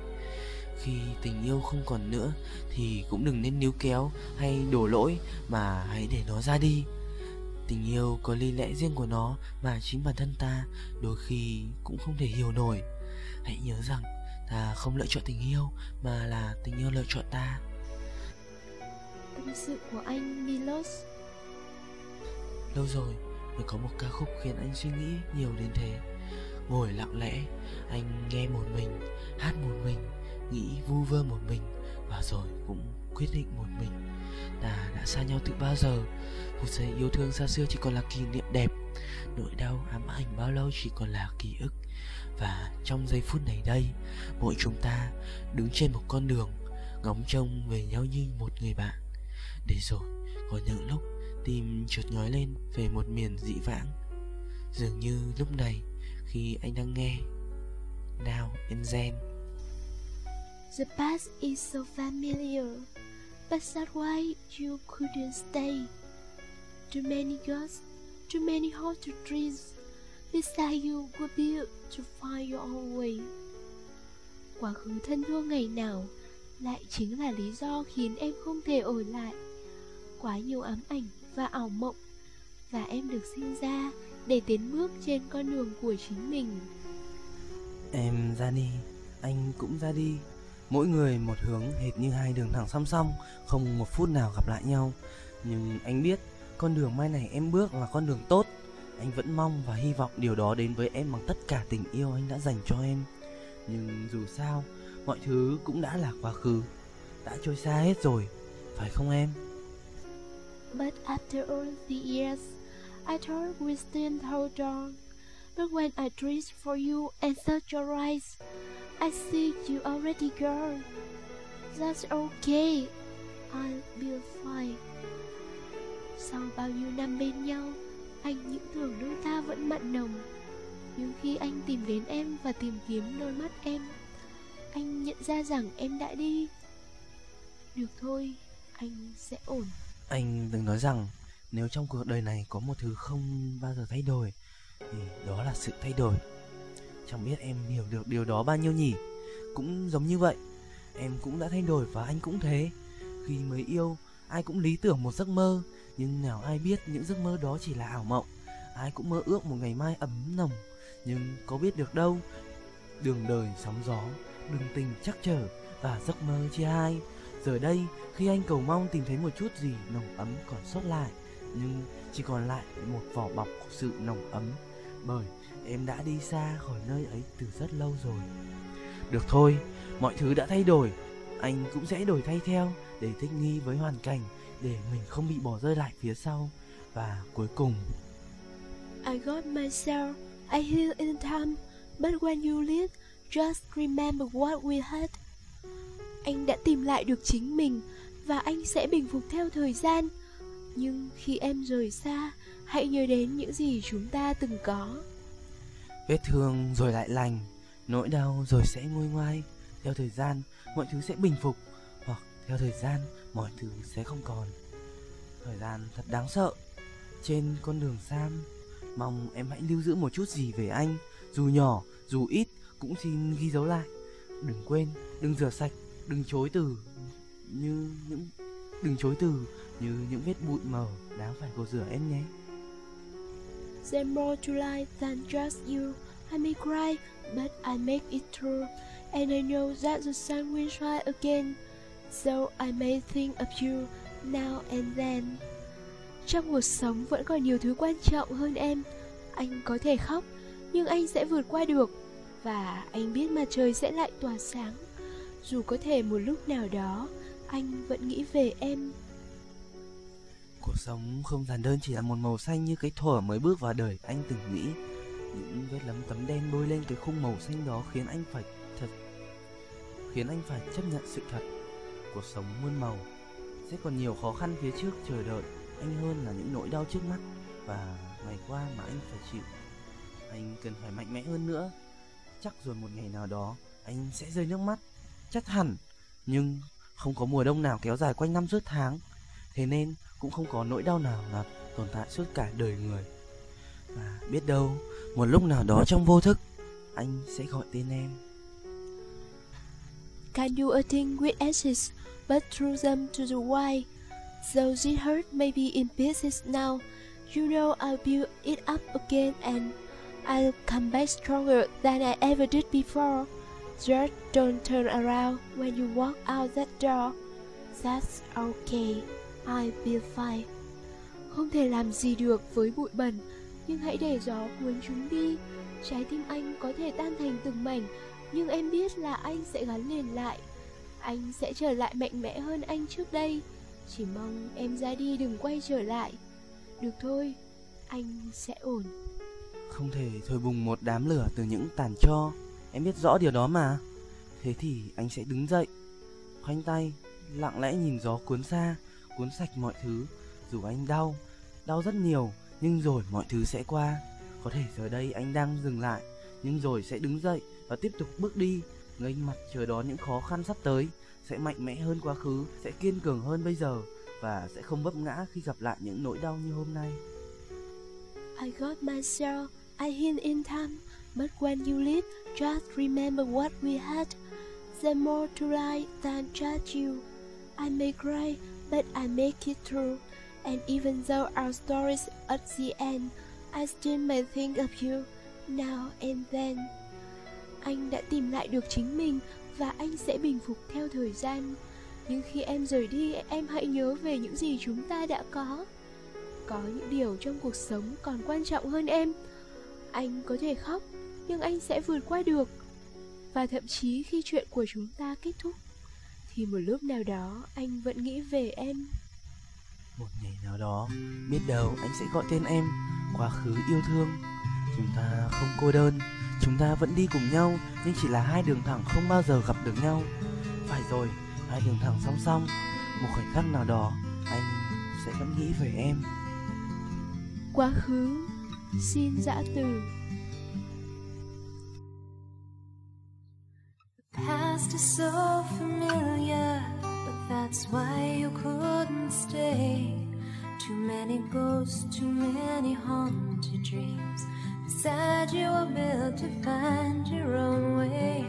Khi tình yêu không còn nữa thì cũng đừng nên níu kéo hay đổ lỗi mà hãy để nó ra đi. Tình yêu có lý lẽ riêng của nó mà chính bản thân ta đôi khi cũng không thể hiểu nổi. Hãy nhớ rằng ta không lựa chọn tình yêu mà là tình yêu lựa chọn ta. tâm sự của anh Milos Lâu rồi mới có một ca khúc khiến anh suy nghĩ nhiều đến thế Ngồi lặng lẽ, anh nghe một mình, hát một mình, nghĩ vu vơ một mình Và rồi cũng quyết định một mình. Ta đã xa nhau từ bao giờ? Một giây yêu thương xa xưa chỉ còn là kỷ niệm đẹp. Nỗi đau ám ảnh bao lâu chỉ còn là ký ức. Và trong giây phút này đây Mỗi chúng ta đứng trên một con đường Ngóng trông về nhau như một người bạn. Để rồi có những lúc tim chợt nhói lên về một miền dị vãng. Dường như lúc này khi anh đang nghe Now in Zen The past is so familiar, but that's why you couldn't stay. Too many ghosts, too many haunted dreams Beside you were built to find your own way. Quá khứ thân thương ngày nào, lại chính là lý do khiến em không thể ở lại. Quá nhiều ám ảnh và ảo mộng và em được sinh ra để tiến bước trên con đường của chính mình. Em ra đi, anh cũng ra đi. Mỗi người một hướng hệt như hai đường thẳng song song, không một phút nào gặp lại nhau. Nhưng anh biết, con đường mai này em bước là con đường tốt. Anh vẫn mong và hy vọng điều đó đến với em bằng tất cả tình yêu anh đã dành cho em. Nhưng dù sao, mọi thứ cũng đã là quá khứ, đã trôi xa hết rồi, phải không em? But after all the years, I told Christine still hold. But when I dress for you and search your eyes, I see you already girl. That's okay. I'll be fine. Sau bao nhiêu năm bên nhau, anh những tưởng đôi ta vẫn mặn nồng. Nhưng khi anh tìm đến em và tìm kiếm đôi mắt em, anh nhận ra rằng em đã đi. Được thôi, anh sẽ ổn. Anh từng nói rằng nếu trong cuộc đời này có một thứ không bao giờ thay đổi thì đó là sự thay đổi. Chẳng biết em hiểu được điều đó bao nhiêu nhỉ? Cũng giống như vậy, em cũng đã thay đổi và anh cũng thế. Khi mới yêu, ai cũng lý tưởng một giấc mơ, nhưng nào ai biết những giấc mơ đó chỉ là ảo mộng. Ai cũng mơ ước một ngày mai ấm nồng, nhưng có biết được đâu. Đường đời sóng gió, đường tình chắc trở và giấc mơ chia hai. Giờ đây, khi anh cầu mong tìm thấy một chút gì nồng ấm còn sót lại, nhưng chỉ còn lại một vỏ bọc của sự nồng ấm, bởi em đã đi xa khỏi nơi ấy từ rất lâu rồi. Được thôi, mọi thứ đã thay đổi, anh cũng sẽ đổi thay theo để thích nghi với hoàn cảnh, để mình không bị bỏ rơi lại phía sau. Và cuối cùng, I got myself, I heal in time, but when you leave, just remember what we had. Anh đã tìm lại được chính mình và anh sẽ bình phục theo thời gian. Nhưng khi em rời xa, hãy nhớ đến những gì chúng ta từng có. vết thương rồi lại lành, nỗi đau rồi sẽ nguôi ngoai. Theo thời gian, mọi thứ sẽ bình phục, hoặc theo thời gian, mọi thứ sẽ không còn. Thời gian thật đáng sợ. Trên con đường Sam, mong em hãy lưu giữ một chút gì về anh, dù nhỏ, dù ít, cũng xin ghi dấu lại. Đừng quên, đừng rửa sạch, đừng chối từ như những đừng chối từ như những vết bụi mờ đáng phải cô rửa em nhé. There's more to life than just you. I may cry, but I make it through. And I know that the sun will shine again. So I may think of you now and then. Trong cuộc sống vẫn còn nhiều thứ quan trọng hơn em. Anh có thể khóc, nhưng anh sẽ vượt qua được. Và anh biết mặt trời sẽ lại tỏa sáng. Dù có thể một lúc nào đó, anh vẫn nghĩ về em. Cuộc sống không giản đơn chỉ là một màu xanh như cái thuở mới bước vào đời anh từng nghĩ. Những vết lấm tấm đen bôi lên cái khung màu xanh đó khiến anh phải thật khiến anh phải chấp nhận sự thật. Cuộc sống muôn màu sẽ còn nhiều khó khăn phía trước chờ đợi anh hơn là những nỗi đau trước mắt và ngày qua mà anh phải chịu. Anh cần phải mạnh mẽ hơn nữa. Chắc rồi một ngày nào đó anh sẽ rơi nước mắt, chắc hẳn. Nhưng không có mùa đông nào kéo dài quanh năm suốt tháng. Thế nên cũng không có nỗi đau nào là tồn tại suốt cả đời người. Và biết đâu, một lúc nào đó trong vô thức, anh sẽ gọi tên em. Can you attain with ashes, but throw them to the wild. Though it hurt may be in pieces now, you know I'll build it up again and I'll come back stronger than I ever did before. Just don't turn around when you walk out that door. That's okay. I'll be fine. Không thể làm gì được với bụi bẩn, nhưng hãy để gió cuốn chúng đi. Trái tim anh có thể tan thành từng mảnh, nhưng em biết là anh sẽ gắn liền lại. Anh sẽ trở lại mạnh mẽ hơn anh trước đây. Chỉ mong em ra đi đừng quay trở lại. Được thôi, anh sẽ ổn. Không thể thổi bùng một đám lửa từ những tàn tro. Em biết rõ điều đó mà. Thế thì anh sẽ đứng dậy, khoanh tay, lặng lẽ nhìn gió cuốn xa, cuốn sạch mọi thứ. Dù anh đau, đau rất nhiều, nhưng rồi mọi thứ sẽ qua. Có thể giờ đây anh đang dừng lại, nhưng rồi sẽ đứng dậy và tiếp tục bước đi, nghênh mặt chờ đón những khó khăn sắp tới. Sẽ mạnh mẽ hơn quá khứ, sẽ kiên cường hơn bây giờ và sẽ không vấp ngã khi gặp lại những nỗi đau như hôm nay. I got myself, I hid in time, but when you leave, just remember what we had. There's more to life than just you? I may cry, but I make it through. And even though our story's at the end, I still may think of you now and then. Anh đã tìm lại được chính mình và anh sẽ bình phục theo thời gian. Nhưng khi em rời đi, em hãy nhớ về những gì chúng ta đã có. Có những điều trong cuộc sống còn quan trọng hơn em. Anh có thể khóc, nhưng anh sẽ vượt qua được. Và thậm chí khi chuyện của chúng ta kết thúc, thì một lúc nào đó anh vẫn nghĩ về em Một ngày nào đó, biết đâu anh sẽ gọi tên em, quá khứ yêu thương. Chúng ta không cô đơn, chúng ta vẫn đi cùng nhau, nhưng chỉ là hai đường thẳng không bao giờ gặp được nhau. Phải rồi, hai đường thẳng song song, một khoảnh khắc nào đó, anh sẽ vẫn nghĩ về em. Quá khứ Xin dã từ So familiar, but that's why you couldn't stay. Too many ghosts, too many haunted dreams. Said you were built to find your own way.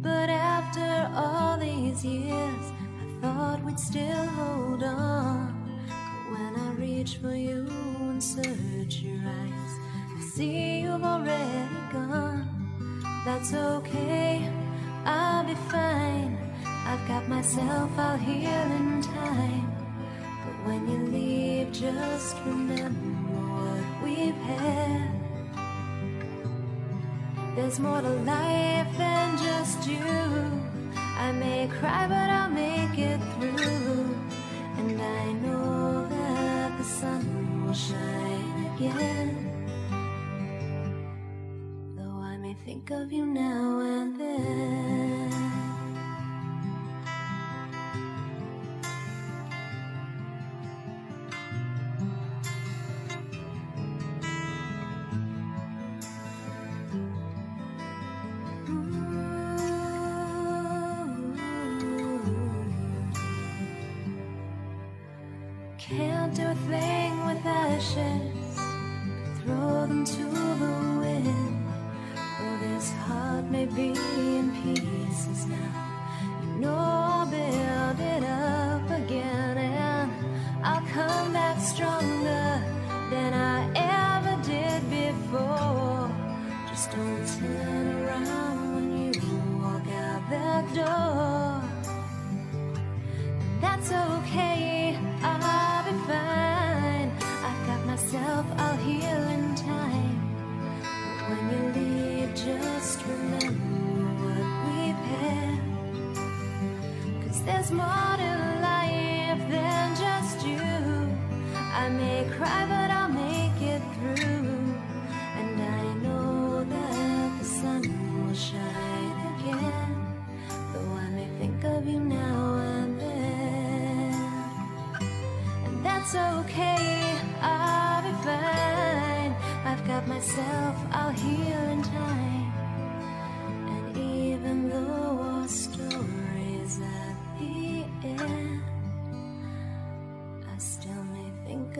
But after all these years, I thought we'd still hold on. But when I reach for you and search your eyes, I see you've already gone. That's okay, I'll be fine. I've got myself, I'll heal in time. But when you leave, just remember what we've had. There's more to life than just you. I may cry, but I'll make it through. And I know that the sun will shine again. Think of you now and then. Can't do a thing with ashes. Throw them to the heart may be in pieces now. There's more to life than just you. I may cry, but I'll make it through. And I know that the sun will shine again. Though I may think of you now and then. And that's okay, I'll be fine. I've got myself, I'll heal in time.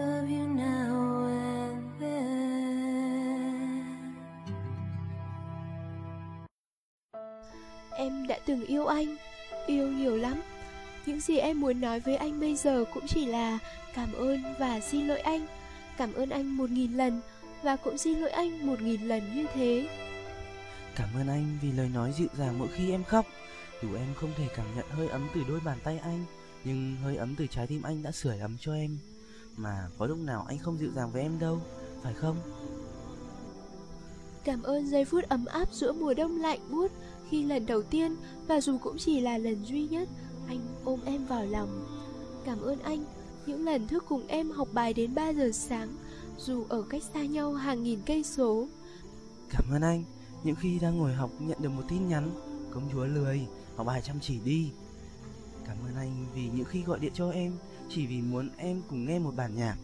Of you now and then. Em đã từng yêu anh Yêu nhiều lắm Những gì em muốn nói với anh bây giờ cũng chỉ là Cảm ơn và xin lỗi anh Cảm ơn anh một nghìn lần Và cũng xin lỗi anh một nghìn lần như thế Cảm ơn anh vì lời nói dịu dàng mỗi khi em khóc. Dù em không thể cảm nhận hơi ấm từ đôi bàn tay anh, nhưng hơi ấm từ trái tim anh đã sưởi ấm cho em. Mà có lúc nào anh không dịu dàng với em đâu, phải không? Cảm ơn giây phút ấm áp giữa mùa đông lạnh buốt Khi lần đầu tiên Và dù cũng chỉ là lần duy nhất Anh ôm em vào lòng Cảm ơn anh Những lần thức cùng em học bài đến 3 giờ sáng Dù ở cách xa nhau hàng nghìn cây số Cảm ơn anh, những khi đang ngồi học nhận được một tin nhắn, công chúa lười, học bài chăm chỉ đi. Cảm ơn anh vì những khi gọi điện cho em chỉ vì muốn em cùng nghe một bản nhạc.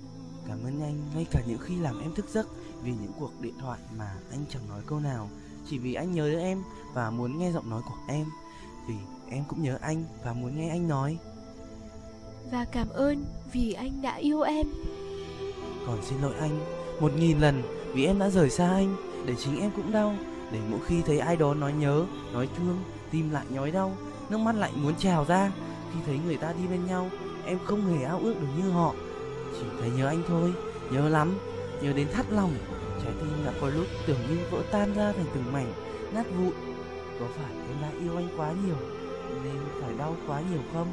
Cảm ơn anh ngay cả những khi làm em thức giấc vì những cuộc điện thoại mà anh chẳng nói câu nào, chỉ vì anh nhớ đến em và muốn nghe giọng nói của em. Vì em cũng nhớ anh và muốn nghe anh nói. Và cảm ơn vì anh đã yêu em Còn xin lỗi anh một nghìn lần vì em đã rời xa anh để chính em cũng đau để mỗi khi thấy ai đó nói nhớ, nói thương, tim lại nhói đau nước mắt lại muốn trào ra khi thấy người ta đi bên nhau em không hề ao ước được như họ. Chỉ thấy nhớ anh thôi, nhớ lắm, nhớ đến thắt lòng. Trái tim đã có lúc tưởng như vỡ tan ra thành từng mảnh nát vụn. Có phải em đã yêu anh quá nhiều, nên phải đau quá nhiều không?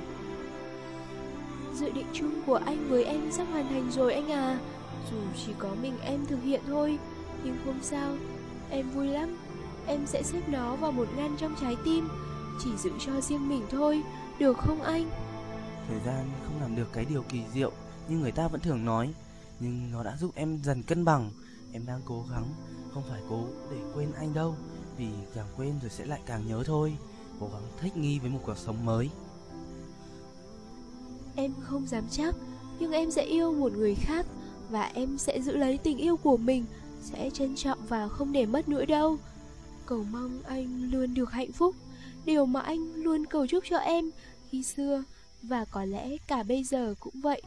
Dự định chung của anh với em sắp hoàn thành rồi anh à. Dù chỉ có mình em thực hiện thôi, Nhưng không sao. Em vui lắm. Em sẽ xếp nó vào một ngăn trong trái tim, Chỉ giữ cho riêng mình thôi. Được không anh? Thời gian không làm được cái điều kỳ diệu như người ta vẫn thường nói, nhưng nó đã giúp em dần cân bằng. Em đang cố gắng, không phải cố để quên anh đâu, vì càng quên rồi sẽ lại càng nhớ thôi. Cố gắng thích nghi với một cuộc sống mới. Em không dám chắc, Nhưng em sẽ yêu một người khác Và em sẽ giữ lấy tình yêu của mình, Sẽ trân trọng và không để mất nữa đâu Cầu mong anh luôn được hạnh phúc. Điều mà anh luôn cầu chúc cho em Khi xưa và có lẽ cả bây giờ cũng vậy.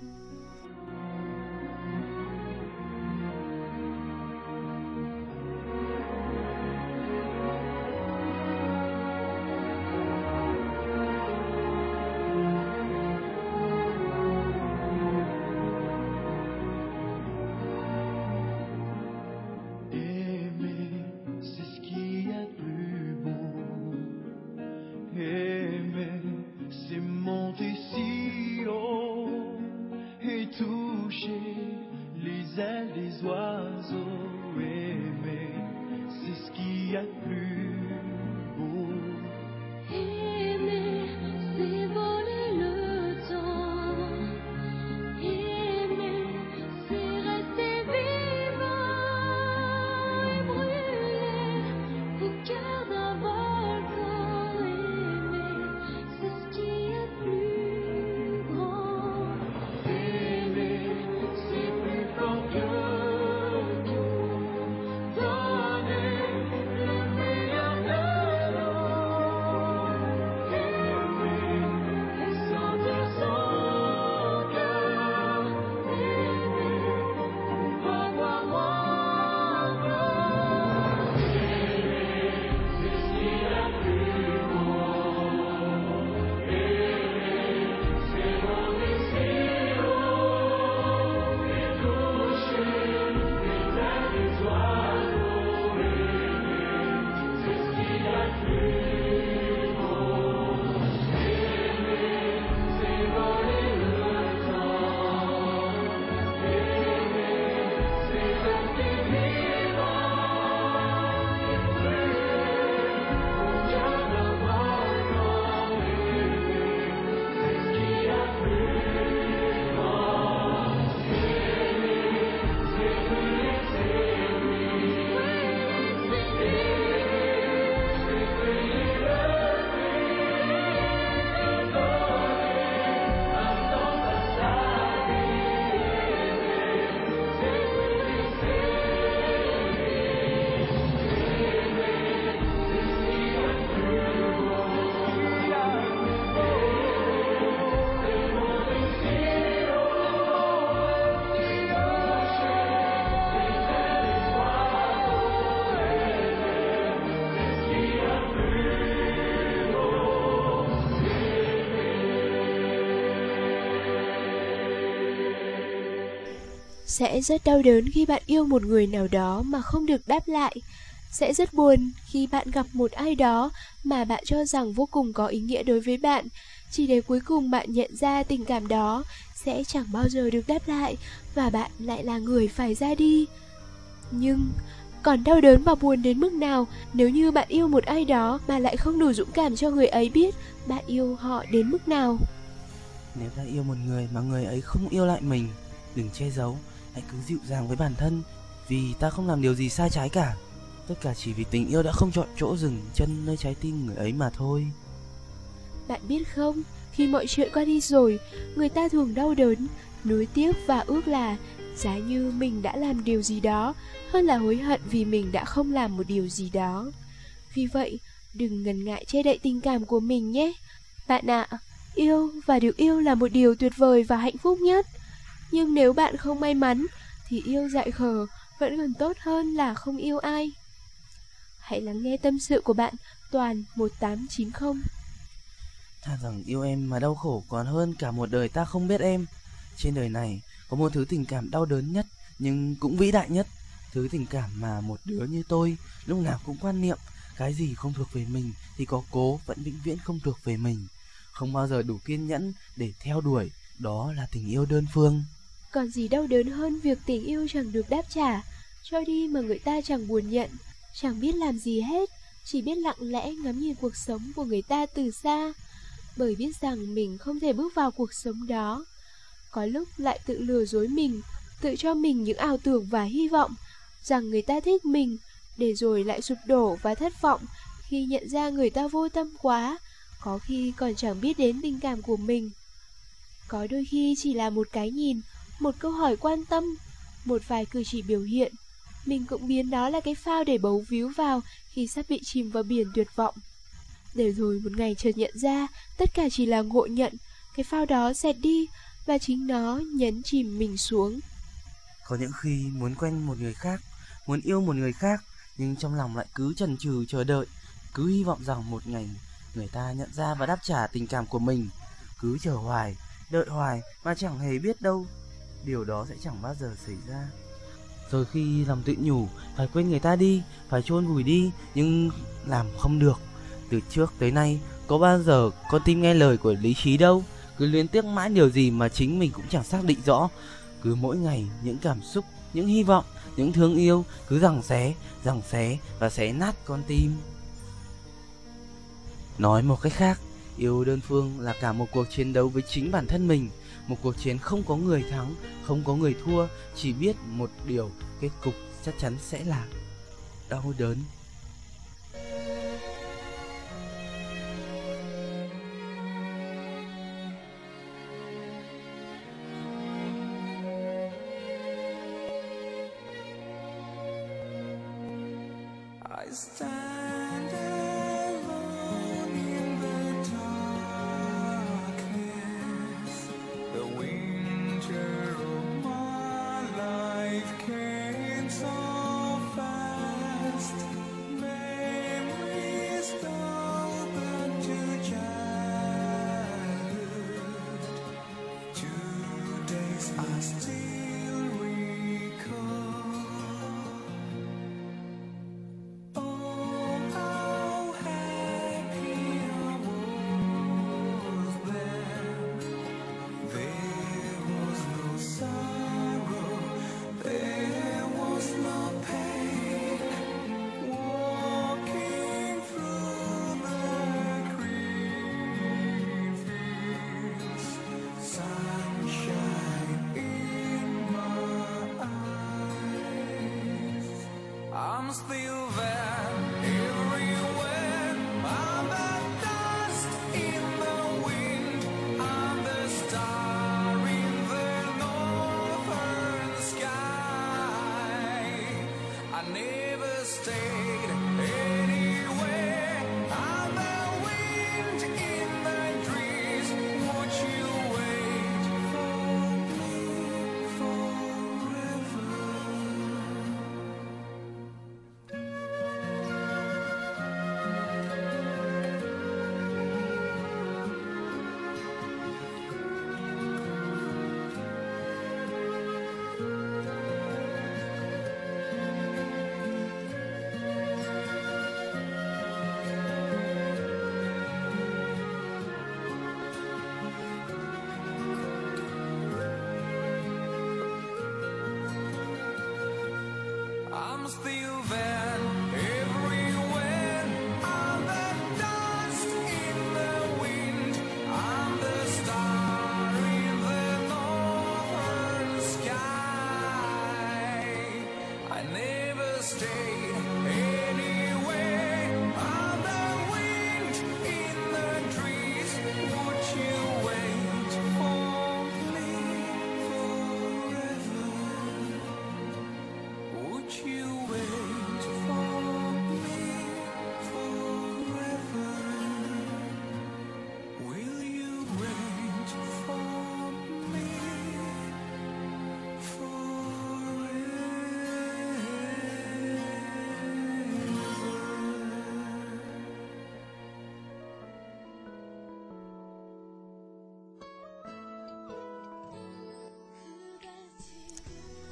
Sẽ rất đau đớn khi bạn yêu một người nào đó mà không được đáp lại. Sẽ rất buồn khi bạn gặp một ai đó mà bạn cho rằng vô cùng có ý nghĩa đối với bạn. Chỉ để cuối cùng bạn nhận ra tình cảm đó sẽ chẳng bao giờ được đáp lại Và bạn lại là người phải ra đi. Nhưng còn đau đớn và buồn đến mức nào nếu như bạn yêu một ai đó mà lại không đủ dũng cảm cho người ấy biết bạn yêu họ đến mức nào? Nếu ta yêu một người mà người ấy không yêu lại mình, đừng che giấu hãy cứ dịu dàng với bản thân vì ta không làm điều gì sai trái cả tất cả chỉ vì tình yêu đã không chọn chỗ dừng chân nơi trái tim người ấy mà thôi Bạn biết không, khi mọi chuyện qua đi rồi, người ta thường đau đớn, nuối tiếc và ước là giá như mình đã làm điều gì đó, hơn là hối hận vì mình đã không làm một điều gì đó. Vì vậy, đừng ngần ngại che đậy tình cảm của mình nhé. Bạn ạ, yêu và được yêu là một điều tuyệt vời và hạnh phúc nhất. Nhưng nếu bạn không may mắn, thì yêu dại khờ vẫn còn tốt hơn là không yêu ai. Hãy lắng nghe tâm sự của bạn Toàn 1890 Thà rằng yêu em mà đau khổ còn hơn cả một đời ta không biết em. Trên đời này có một thứ tình cảm đau đớn nhất nhưng cũng vĩ đại nhất. Thứ tình cảm mà một đứa như tôi lúc nào cũng quan niệm cái gì không thuộc về mình thì có cố vẫn vĩnh viễn không thuộc về mình. Không bao giờ đủ kiên nhẫn để theo đuổi, đó là tình yêu đơn phương. Còn gì đau đớn hơn việc tình yêu chẳng được đáp trả, cho đi mà người ta chẳng buồn nhận, chẳng biết làm gì hết, chỉ biết lặng lẽ ngắm nhìn cuộc sống của người ta từ xa, bởi biết rằng mình không thể bước vào cuộc sống đó. Có lúc lại tự lừa dối mình, tự cho mình những ảo tưởng và hy vọng rằng người ta thích mình, để rồi lại sụp đổ và thất vọng khi nhận ra người ta vô tâm quá, có khi còn chẳng biết đến tình cảm của mình. Có đôi khi chỉ là một cái nhìn, một câu hỏi quan tâm, một vài cử chỉ biểu hiện, mình cũng biến đó là cái phao để bấu víu vào khi sắp bị chìm vào biển tuyệt vọng. Để rồi một ngày chợt nhận ra, tất cả chỉ là ngộ nhận, cái phao đó xẹt đi và chính nó nhấn chìm mình xuống. Có những khi muốn quen một người khác, muốn yêu một người khác, nhưng trong lòng lại cứ chần chừ chờ đợi, cứ hy vọng rằng một ngày người ta nhận ra và đáp trả tình cảm của mình. Cứ chờ hoài, đợi hoài mà chẳng hề biết đâu, điều đó sẽ chẳng bao giờ xảy ra. Rồi khi lòng tự nhủ phải quên người ta đi, phải chôn vùi đi, nhưng làm không được. Từ trước tới nay, có bao giờ con tim nghe lời của lý trí đâu, cứ liên tiếc mãi điều gì mà chính mình cũng chẳng xác định rõ. Cứ mỗi ngày những cảm xúc, những hy vọng, những thương yêu cứ rằng xé, rằng xé và xé nát con tim. Nói một cách khác, yêu đơn phương là cả một cuộc chiến đấu với chính bản thân mình, một cuộc chiến không có người thắng, không có người thua, chỉ biết một điều, kết cục chắc chắn sẽ là đau đớn.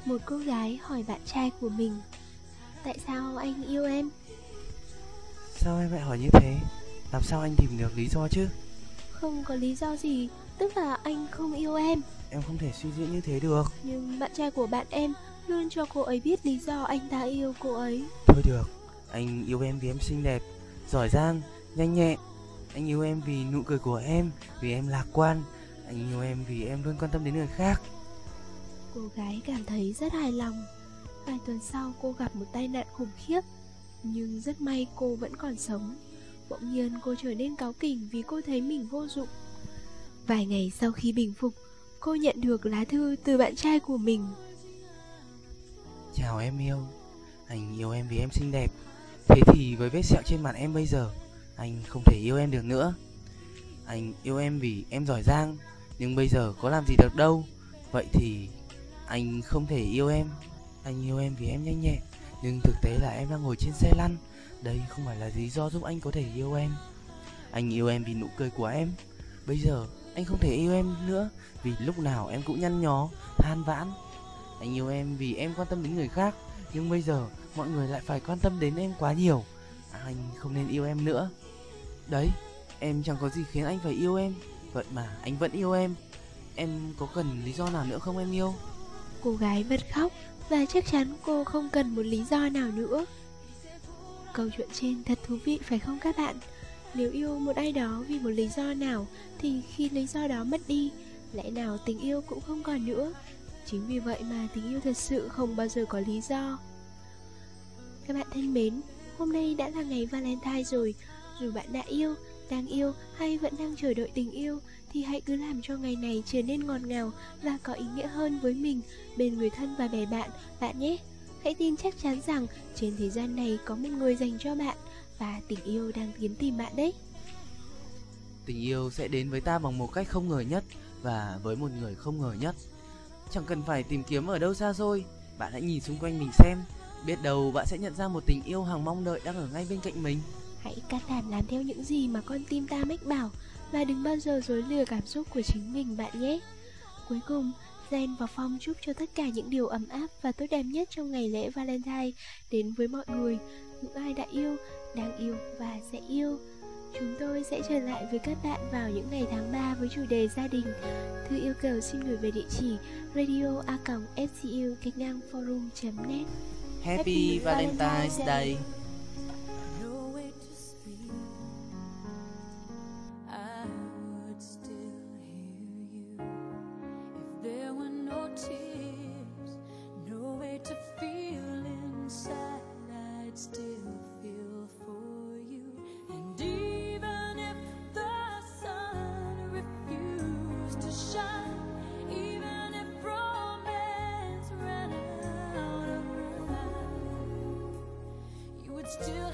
Một cô gái hỏi bạn trai của mình Tại sao anh yêu em? Sao em lại hỏi như thế? Làm sao anh tìm được lý do chứ? Không có lý do gì Tức là anh không yêu em Em không thể suy diễn như thế được Nhưng bạn trai của bạn em Luôn cho cô ấy biết lý do anh ta yêu cô ấy Thôi được, anh yêu em vì em xinh đẹp, giỏi giang, nhanh nhẹn Anh yêu em vì nụ cười của em, vì em lạc quan Anh yêu em vì em luôn quan tâm đến người khác Cô gái cảm thấy rất hài lòng. Vài tuần sau cô gặp một tai nạn khủng khiếp Nhưng rất may cô vẫn còn sống. Bỗng nhiên cô trở nên cáu kỉnh vì cô thấy mình vô dụng. Vài ngày sau khi bình phục Cô nhận được lá thư từ bạn trai của mình. Chào em yêu, anh yêu em vì em xinh đẹp. Thế thì với vết sẹo trên mặt em bây giờ Anh không thể yêu em được nữa. Anh yêu em vì em giỏi giang Nhưng bây giờ có làm gì được đâu. Vậy thì anh không thể yêu em. Anh yêu em vì em nhanh nhẹn. Nhưng thực tế là em đang ngồi trên xe lăn. Đây không phải là lý do giúp anh có thể yêu em. Anh yêu em vì nụ cười của em. Bây giờ anh không thể yêu em nữa Vì lúc nào em cũng nhăn nhó, than vãn. Anh yêu em vì em quan tâm đến người khác. Nhưng bây giờ mọi người lại phải quan tâm đến em quá nhiều. Anh không nên yêu em nữa. Đấy, em chẳng có gì khiến anh phải yêu em. Vậy mà anh vẫn yêu em. Em có cần lý do nào nữa không em yêu? Cô gái bật khóc Và chắc chắn cô không cần một lý do nào nữa. Câu chuyện trên thật thú vị phải không các bạn? Nếu yêu một ai đó vì một lý do nào Thì khi lý do đó mất đi Lẽ nào tình yêu cũng không còn nữa? Chính vì vậy mà tình yêu thật sự không bao giờ có lý do. Các bạn thân mến Hôm nay đã là ngày Valentine rồi. Dù bạn đã yêu, đang yêu hay vẫn đang chờ đợi tình yêu thì hãy cứ làm cho ngày này trở nên ngọt ngào Và có ý nghĩa hơn với mình Bên người thân và bè bạn Bạn nhé. Hãy tin chắc chắn rằng trên thế gian này có một người dành cho bạn Và tình yêu đang tiến tìm bạn đấy. Tình yêu sẽ đến với ta bằng một cách không ngờ nhất Và với một người không ngờ nhất. Chẳng cần phải tìm kiếm ở đâu xa xôi Bạn hãy nhìn xung quanh mình xem Biết đâu bạn sẽ nhận ra một tình yêu hằng mong đợi đang ở ngay bên cạnh mình. Hãy can đảm làm theo những gì mà con tim ta mách bảo Và đừng bao giờ dối lừa cảm xúc của chính mình bạn nhé. Cuối cùng, Zen và Phong chúc cho tất cả những điều ấm áp và tốt đẹp nhất trong ngày lễ Valentine đến với mọi người. Những ai đã yêu, đang yêu và sẽ yêu. Chúng tôi sẽ trở lại với các bạn vào những ngày tháng 3 với chủ đề gia đình. Thư yêu cầu xin gửi về địa chỉ radio a fcu cách ngang forum.net Happy Valentine's Day. Nowhere tears, no way to feel inside, I'd still feel for you. And even if the sun refused to shine, even if romance ran out of rhyme, you would still